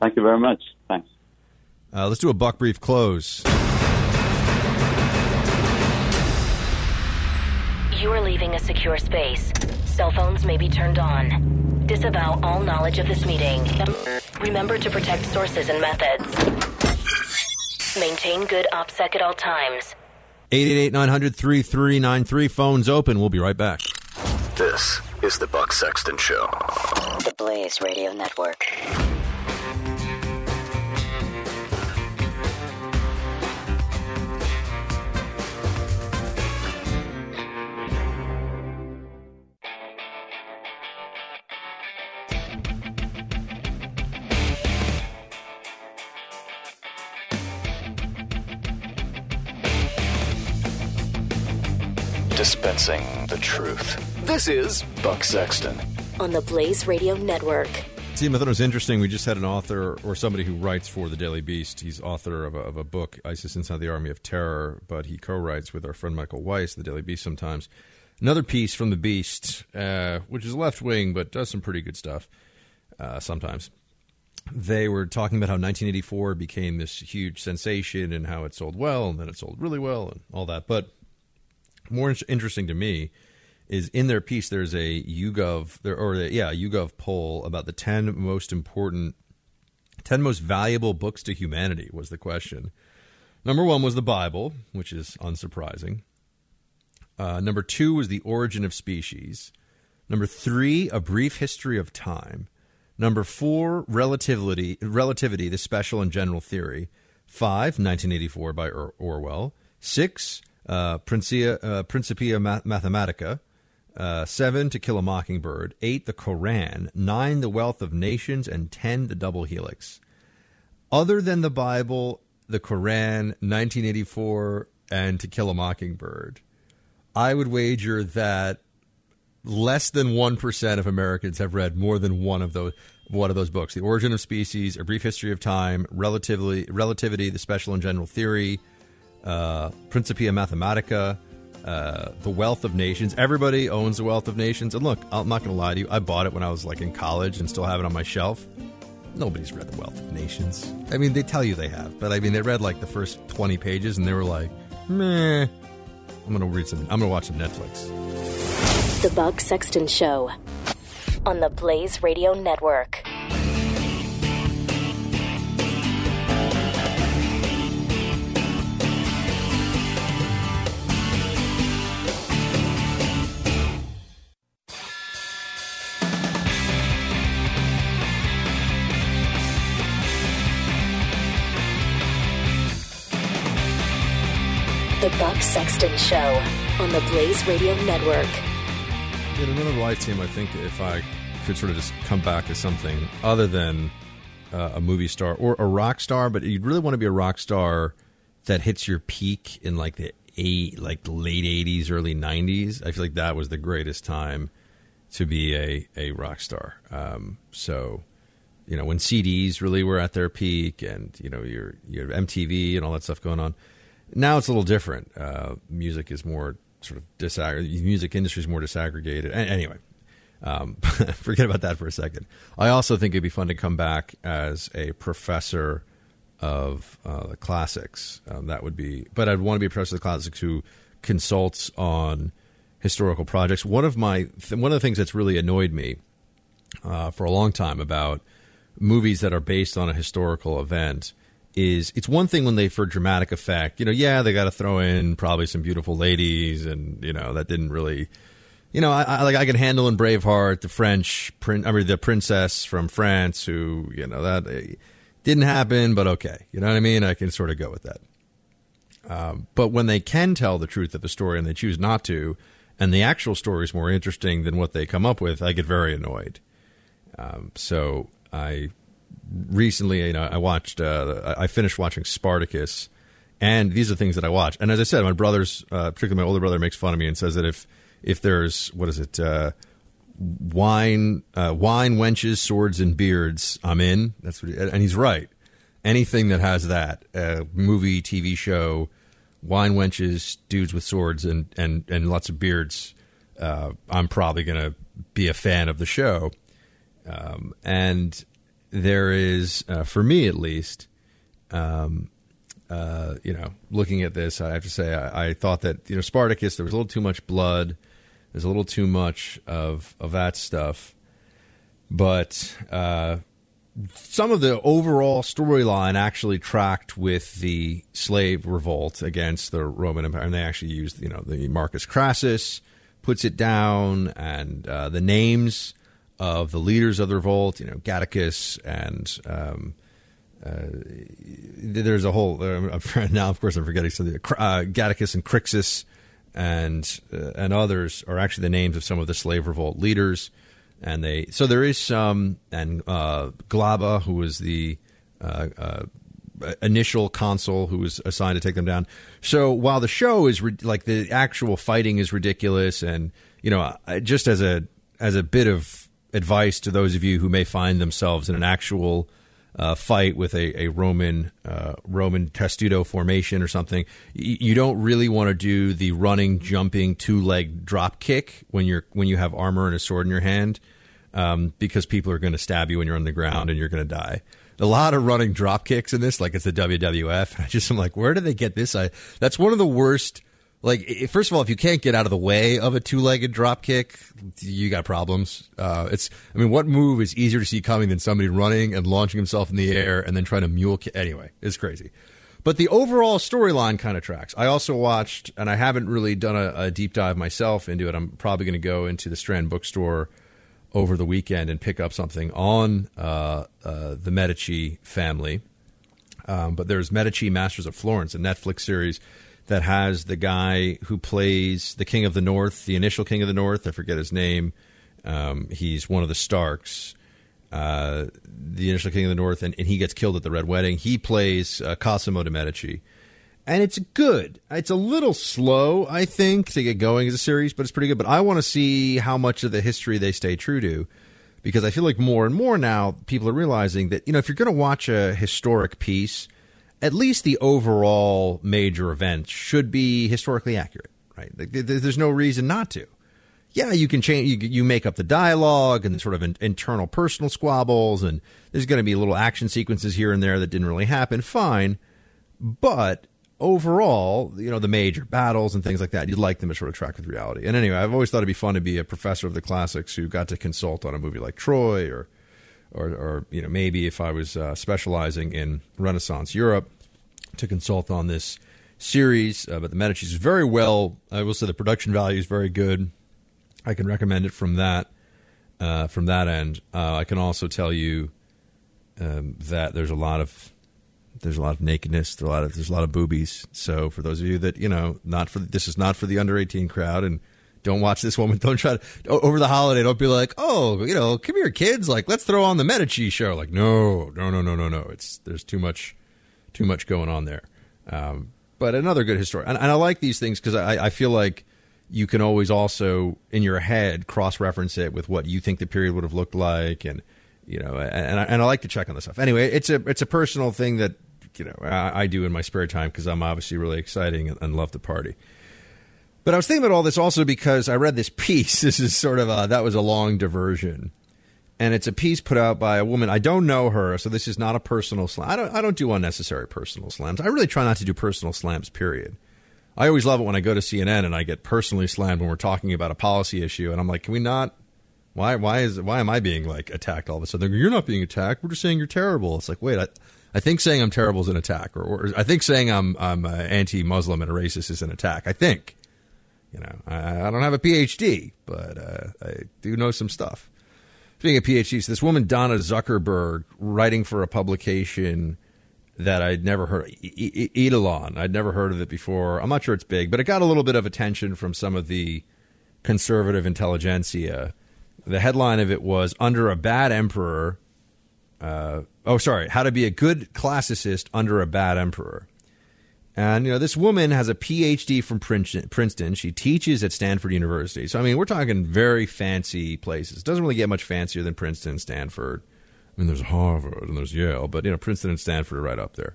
Speaker 14: Thank you very much. Thanks.
Speaker 4: Uh, let's do a buck brief close.
Speaker 3: You are leaving a secure space. Cell phones may be turned on. Disavow all knowledge of this meeting. Remember to protect sources and methods. Maintain good OPSEC at all times.
Speaker 4: 888-900-3393. Phones open. We'll be right back.
Speaker 1: This is the Buck Sexton Show.
Speaker 3: The Blaze Radio Network.
Speaker 1: Dispensing the truth. This is Buck Sexton.
Speaker 3: On the Blaze Radio Network.
Speaker 4: See, I thought it was interesting. We just had an author or somebody who writes for the Daily Beast. He's author of a, of a book, ISIS Inside the Army of Terror, but he co-writes with our friend Michael Weiss, the Daily Beast sometimes. Another piece from the Beast, uh, which is left wing, but does some pretty good stuff uh, sometimes. They were talking about how 1984 became this huge sensation and how it sold well, and then it sold really well, and all that. But more interesting to me is in their piece there's a YouGov there or a, yeah YouGov poll about the 10 most important 10 most valuable books to humanity was the question. Number 1 was the Bible, which is unsurprising. Uh, number 2 was The Origin of Species. Number 3 A Brief History of Time. Number 4 Relativity Relativity the Special and General Theory. 5 1984 by or- Orwell. 6 uh, Principia, uh, Principia Mathematica, uh, seven, To Kill a Mockingbird, eight, The Koran, nine, The Wealth of Nations, and ten, The Double Helix. Other than the Bible, the Koran, 1984, and To Kill a Mockingbird, I would wager that less than 1% of Americans have read more than one of those one of those books. The Origin of Species, A Brief History of Time, Relativity, The Special and General Theory, uh, Principia Mathematica, uh, The Wealth of Nations. Everybody owns The Wealth of Nations. And look, I'm not going to lie to you. I bought it when I was like in college and still have it on my shelf. Nobody's read The Wealth of Nations. I mean, they tell you they have, but I mean, they read like the first 20 pages and they were like, meh. I'm going to read some, I'm going to watch some Netflix.
Speaker 3: The Buck Sexton Show on the Blaze Radio Network. Show on the Blaze Radio Network.
Speaker 4: In another life team, I think if I could sort of just come back as something other than uh, a movie star or a rock star, but you'd really want to be a rock star that hits your peak in like the eight, like late '80s, early '90s. I feel like that was the greatest time to be a a rock star. Um, so, you know, when CDs really were at their peak, and you know, your your MTV and all that stuff going on. Now it's a little different. Uh, music is more sort of disaggregated. Music industry is more disaggregated. Anyway, um, forget about that for a second. I also think it'd be fun to come back as a professor of uh, the classics. Um, that would be, but I'd want to be a professor of the classics who consults on historical projects. One of my th- one of the things that's really annoyed me uh, for a long time about movies that are based on a historical event is it's one thing when they for dramatic effect, you know, yeah, they got to throw in probably some beautiful ladies, and you know that didn't really, you know, I, I like I can handle in Braveheart the French, prin- I mean the princess from France who, you know, that eh, didn't happen, but okay, you know what I mean? I can sort of go with that. Um, but when they can tell the truth of the story and they choose not to, and the actual story is more interesting than what they come up with, I get very annoyed. Um, so I recently, you know, I watched, uh, I finished watching Spartacus, and these are things that I watch. And as I said, my brothers, uh, particularly my older brother, makes fun of me and says that if if there's what is it, uh, wine, uh, wine, wenches, swords, and beards, I'm in. That's what, he, and he's right. Anything that has that, uh, movie, TV show, wine, wenches, dudes with swords, and and and lots of beards, uh, I'm probably gonna be a fan of the show. Um, and there is, uh, for me at least, um, uh, you know, looking at this, I have to say I, I, thought that you know Spartacus there was a little too much blood, there's a little too much of of that stuff, but uh, some of the overall storyline actually tracked with the slave revolt against the Roman Empire, and they actually used you know the Marcus Crassus puts it down, and uh, the names of the leaders of the revolt, you know, Gannicus and um, uh, there's a whole. Uh, now, of course, I'm forgetting something. Uh, Gannicus and Crixus and uh, and others are actually the names of some of the slave revolt leaders, and they. So there is some, and uh, Glaber, who was the uh, initial consul who was assigned to take them down. So while the show is re- like the actual fighting is ridiculous, and you know, just as a as a bit of advice to those of you who may find themselves in an actual uh, fight with a, a Roman uh, Roman testudo formation or something, y- you don't really want to do the running, jumping, two leg drop kick when you're when you have armor and a sword in your hand, um, because people are going to stab you when you're on the ground and you're going to die. A lot of running drop kicks in this, like it's the WWF. I just am like, where did they get this? I that's one of the worst like first of all, if you can't get out of the way of a two-legged drop kick, you got problems. Uh, it's I mean, what move is easier to see coming than somebody running and launching himself in the air and then trying to mule kick? Anyway, it's crazy. But the overall storyline kind of tracks. I also watched, and I haven't really done a, a deep dive myself into it. I'm probably going to go into the Strand bookstore over the weekend and pick up something on uh, uh, the Medici family. Um, but there's Medici Masters of Florence, a Netflix series that has the guy who plays the King of the North, the initial King of the North. I forget his name. Um, he's one of the Starks, uh, the initial King of the North, and, and, he gets killed at the Red Wedding. He plays uh, Cosimo de' Medici. And it's good. It's a little slow, I think, to get going as a series, but it's pretty good. But I want to see how much of the history they stay true to because I feel like more and more now people are realizing that, you know, if you're going to watch a historic piece, at least the overall major events should be historically accurate, right? There's no reason not to. Yeah, you can change, you, you make up the dialogue and sort of in, internal personal squabbles, and there's going to be little action sequences here and there that didn't really happen. Fine. But overall, you know, the major battles and things like that, you'd like them to sort of track with reality. And anyway, I've always thought it'd be fun to be a professor of the classics who got to consult on a movie like Troy or or, or you know maybe if I was uh, specializing in Renaissance Europe to consult on this series. Uh, but the Medici's is very well. I will say the production value is very good. I can recommend it from that uh, from that end. Uh, I can also tell you um, that there's a lot of There's a lot of nakedness. There's a lot of there's a lot of boobies. So for those of you that you know, not for this is not for the under 18 crowd, and don't watch this woman. Don't try to over the holiday. Don't be like, oh, you know, come here, kids. Like, let's throw on the Medici show. Like, no, no, no, no, no, no. It's there's too much, too much going on there. Um, but another good history, and, and I like these things because I, I feel like you can always also in your head cross reference it with what you think the period would have looked like, and you know, and, I, and I like to check on this stuff. Anyway, it's a it's a personal thing that you know I, I do in my spare time because I'm obviously really exciting and, and love to party. But I was thinking about all this also because I read this piece. This is sort of a, that was a long diversion, and it's a piece put out by a woman. I don't know her, so this is not a personal slam. I don't I don't do unnecessary personal slams. I really try not to do personal slams. Period. I always love it when I go to CNN and I get personally slammed when we're talking about a policy issue, and I'm like, can we not? Why why is why am I being like attacked all of a sudden? You're not being attacked. We're just saying you're terrible. It's like wait, I, I think saying I'm terrible is an attack, or, or I think saying I'm I'm uh, anti-Muslim and a racist is an attack. I think. You know, I, I don't have a PhD, but uh, I do know some stuff. Speaking of PhDs, this woman Donna Zuckerberg writing for a publication that I'd never heard, e- e- Eidolon. I'd never heard of it before. I'm not sure it's big, but it got a little bit of attention from some of the conservative intelligentsia. The headline of it was "Under a Bad Emperor." Uh, oh, sorry, how to be a good classicist under a bad emperor. And you know, this woman has a PhD from Princeton. She teaches at Stanford University. So I mean, we're talking very fancy places. It Doesn't really get much fancier than Princeton, Stanford. I mean, there's Harvard and there's Yale, but you know, Princeton and Stanford are right up there.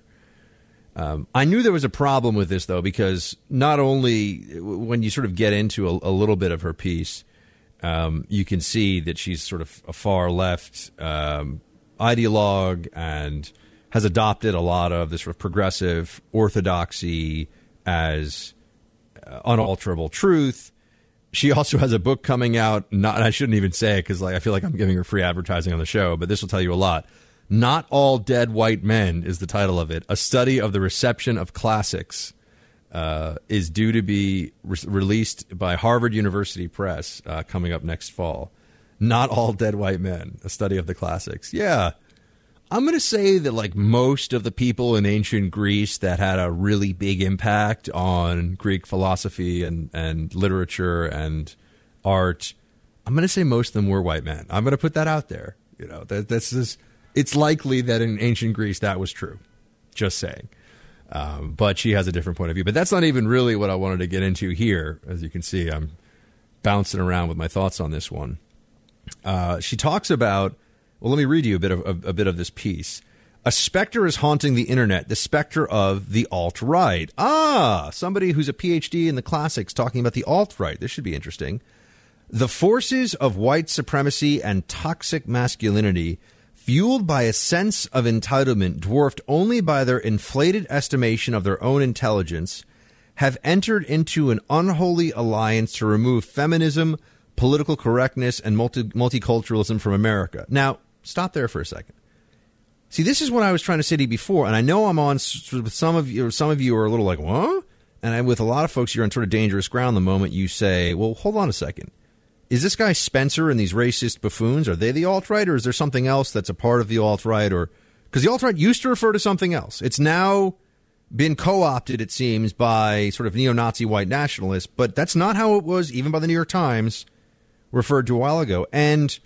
Speaker 4: Um, I knew there was a problem with this though, because not only when you sort of get into a, a little bit of her piece, um, you can see that she's sort of a far left um, ideologue and has adopted a lot of this sort of progressive orthodoxy as uh, unalterable truth. She also has a book coming out. Not, I shouldn't even say it because like I feel like I'm giving her free advertising on the show, but this will tell you a lot. Not all dead white men is the title of it. A study of the reception of classics uh, is due to be re- released by Harvard University Press uh, coming up next fall. Not all dead white men. A study of the classics. Yeah, I'm going to say that like most of the people in ancient Greece that had a really big impact on Greek philosophy and, and literature and art, I'm going to say most of them were white men. I'm going to put that out there. You know, that this is it's likely that in ancient Greece that was true. Just saying. Um, but she has a different point of view. But that's not even really what I wanted to get into here. As you can see, I'm bouncing around with my thoughts on this one. Uh, she talks about well, let me read you a bit of a, a bit of this piece. A specter is haunting the internet, the specter of the alt right. Ah, somebody who's a PhD in the classics talking about the alt right. This should be interesting. The forces of white supremacy and toxic masculinity, fueled by a sense of entitlement dwarfed only by their inflated estimation of their own intelligence, have entered into an unholy alliance to remove feminism, political correctness, and multi- multiculturalism from America. Now, stop there for a second. See, this is what I was trying to say to you before, and I know I'm on with some of you. Some of you are a little like, "What?" And I, with a lot of folks, you're on sort of dangerous ground the moment you say, "Well, hold on a second. Is this guy Spencer and these racist buffoons are they the alt right, or is there something else that's a part of the alt right, or because the alt right used to refer to something else? It's now been co-opted, it seems, by sort of neo-Nazi white nationalists, but that's not how it was, even by the New York Times, referred to a while ago, and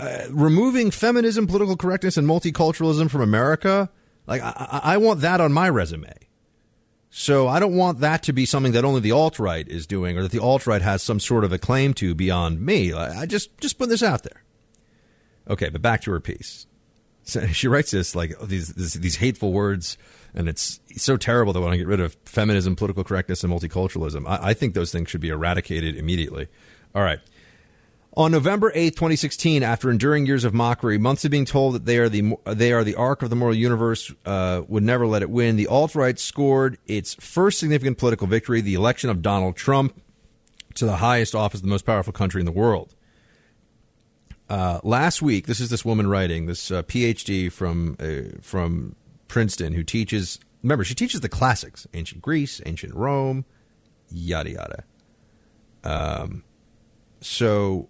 Speaker 4: uh, removing feminism, political correctness, and multiculturalism from America, like I, I want that on my resume. So I don't want that to be something that only the alt right is doing, or that the alt right has some sort of a claim to beyond me. I just just put this out there. Okay, but back to her piece. So she writes this like these this, these hateful words, and it's so terrible that when I get rid of feminism, political correctness, and multiculturalism. I, I think those things should be eradicated immediately. All right. On November 8, 2016, after enduring years of mockery, months of being told that they are the they are the arc of the moral universe uh, would never let it win, the alt right scored its first significant political victory, the election of Donald Trump to the highest office of the most powerful country in the world. Uh, last week, this is this woman writing, this uh, PhD from uh, from Princeton, who teaches. Remember, she teaches the classics: ancient Greece, ancient Rome, yada yada. Um, so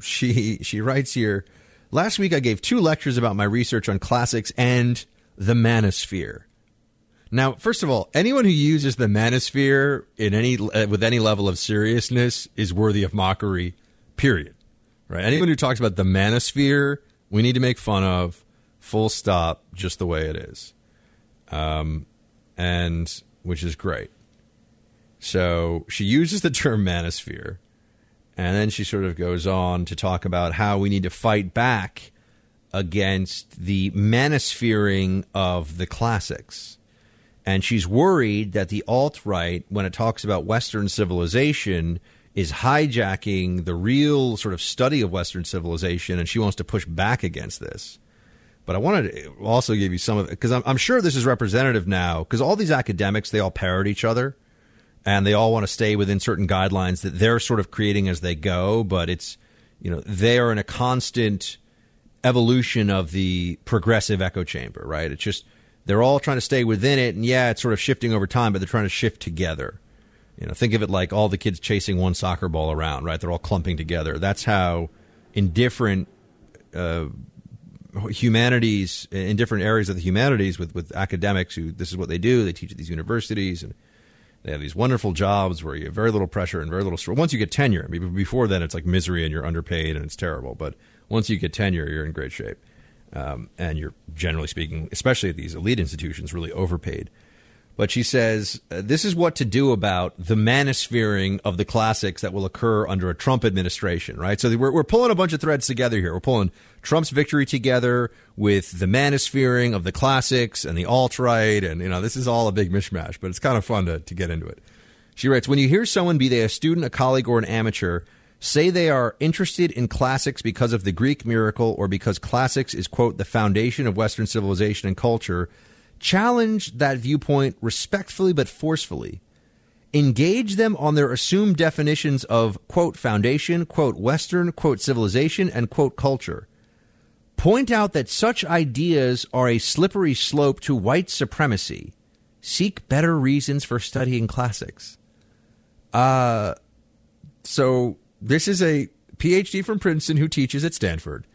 Speaker 4: she she writes here. Last week, I gave two lectures about my research on classics and the manosphere. Now, first of all, anyone who uses the manosphere in any uh, with any level of seriousness is worthy of mockery. Period. Right? Anyone who talks about the manosphere, we need to make fun of. Full stop. Just the way it is. Um, and which is great. So she uses the term manosphere, and then she sort of goes on to talk about how we need to fight back against the manosphereing of the classics. And she's worried that the alt right, when it talks about Western civilization, is hijacking the real sort of study of Western civilization, and she wants to push back against this. But I wanted to also give you some of it because I'm, I'm sure this is representative now because all these academics they all parrot each other, and they all want to stay within certain guidelines that they're sort of creating as they go. But it's you know they are in a constant evolution of the progressive echo chamber, right? It's just they're all trying to stay within it, and yeah, it's sort of shifting over time, but they're trying to shift together. You know, think of it like all the kids chasing one soccer ball around, right? They're all clumping together. That's how in different uh, humanities in different areas of the humanities with, with academics who this is what they do. They teach at these universities and they have these wonderful jobs where you have very little pressure and very little stress. Once you get tenure, before then it's like misery and you're underpaid and it's terrible. But once you get tenure, you're in great shape. Um, and you're generally speaking, especially at these elite institutions, really overpaid. But she says uh, this is what to do about the manosphereing of the classics that will occur under a Trump administration, right? So we're, we're pulling a bunch of threads together here. We're pulling Trump's victory together with the manosphereing of the classics and the alt right. And, you know, this is all a big mishmash, but it's kind of fun to, to get into it. She writes When you hear someone, be they a student, a colleague, or an amateur, say they are interested in classics because of the Greek miracle or because classics is, quote, the foundation of Western civilization and culture, challenge that viewpoint respectfully but forcefully. Engage them on their assumed definitions of, quote, foundation, quote, Western, quote, civilization, and, quote, culture. Point out that such ideas are a slippery slope to white supremacy. Seek better reasons for studying classics. Uh, so this is a PhD from Princeton who teaches at Stanford,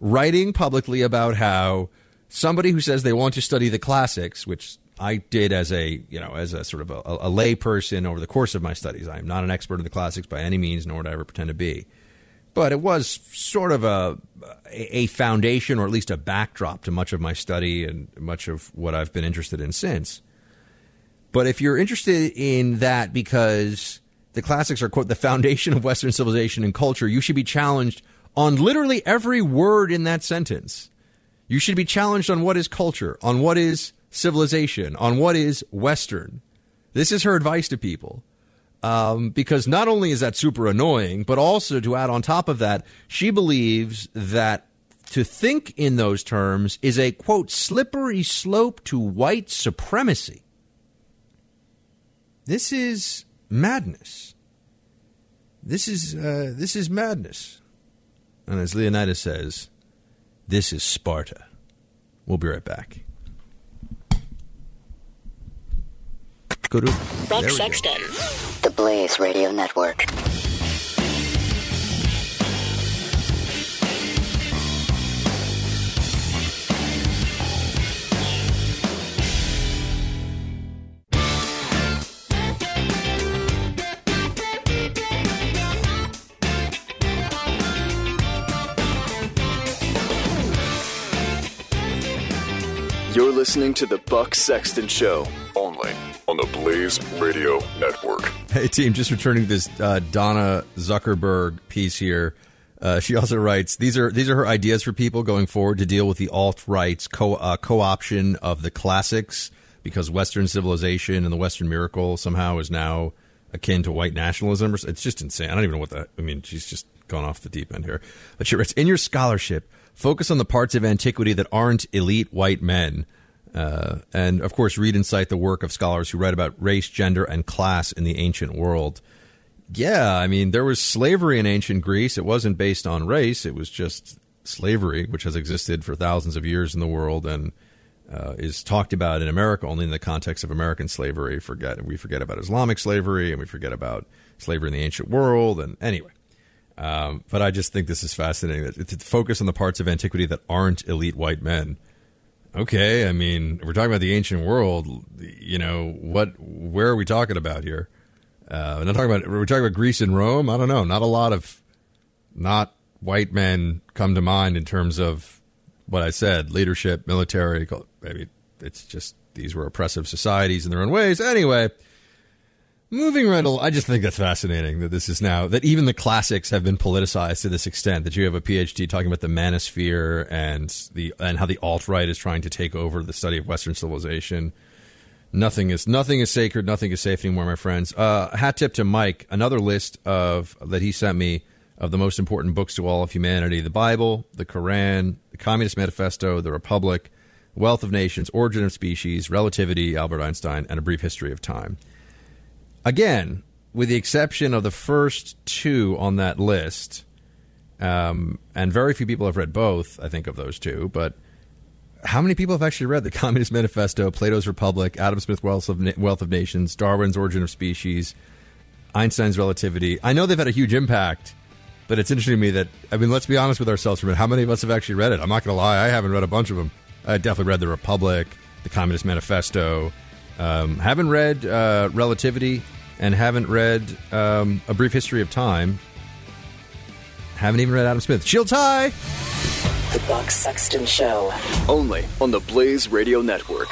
Speaker 4: writing publicly about how somebody who says they want to study the classics, which I did as a you know as a sort of a, a lay person over the course of my studies. I am not an expert in the classics by any means, nor would I ever pretend to be. But it was sort of a a foundation, or at least a backdrop to much of my study and much of what I've been interested in since. But if you're interested in that because the classics are quote the foundation of Western civilization and culture, you should be challenged on literally every word in that sentence. You should be challenged on what is culture, on what is civilization, on what is Western. This is her advice to people. Um, because not only is that super annoying, but also to add on top of that, she believes that to think in those terms is a quote slippery slope to white supremacy. This is madness. This is uh, this is madness. And as Leonidas says, this is Sparta. We'll be right back. Go to go.
Speaker 3: Sexton. The Blaze Radio Network.
Speaker 1: Listening to the Buck Sexton Show, only on the Blaze Radio Network.
Speaker 4: Hey, team, just returning to this uh, Donna Zuckerberg piece here. Uh, she also writes these are these are her ideas for people going forward to deal with the alt right's co uh, co option of the classics because Western civilization and the Western miracle somehow is now akin to white nationalism. It's just insane. I don't even know what that. I mean, she's just gone off the deep end here. But she writes in your scholarship, focus on the parts of antiquity that aren't elite white men. Uh, and of course, read and cite the work of scholars who write about race, gender, and class in the ancient world. Yeah, I mean, there was slavery in ancient Greece. It wasn't based on race, it was just slavery, which has existed for thousands of years in the world and uh, is talked about in America only in the context of American slavery. Forget We forget about Islamic slavery and we forget about slavery in the ancient world. And anyway, um, but I just think this is fascinating to focus on the parts of antiquity that aren't elite white men. Okay, I mean, we're talking about the ancient world. You know, what? Where are we talking about here? Uh, we're not talking about. We're talking about Greece and Rome. I don't know. Not a lot of, not white men come to mind in terms of what I said: leadership, military. Maybe it's just these were oppressive societies in their own ways. Anyway, moving right along. I just think that's fascinating that this is now that even the classics have been politicized to this extent. That you have a PhD talking about the manosphere and the and how the alt right is trying to take over the study of Western civilization. Nothing is nothing is sacred. Nothing is safe anymore, my friends. Uh, hat tip to Mike. Another list of that he sent me of the most important books to all of humanity: the Bible, the Quran, the Communist Manifesto, the Republic, Wealth of Nations, Origin of Species, Relativity, Albert Einstein, and A Brief History of Time. Again, with the exception of the first two on that list, um, and very few people have read both. I think of those two, but how many people have actually read the Communist Manifesto, Plato's Republic, Adam Smith Wealth of, Na- Wealth of Nations, Darwin's Origin of Species, Einstein's Relativity? I know they've had a huge impact, but it's interesting to me that, I mean, let's be honest with ourselves for a minute. How many of us have actually read it? I'm not going to lie, I haven't read a bunch of them. I definitely read The Republic, the Communist Manifesto. Um, haven't read uh, Relativity and haven't read um, A Brief History of Time. Haven't even read Adam Smith. Shields high!
Speaker 1: The Buck Sexton Show. Only on the Blaze Radio Network.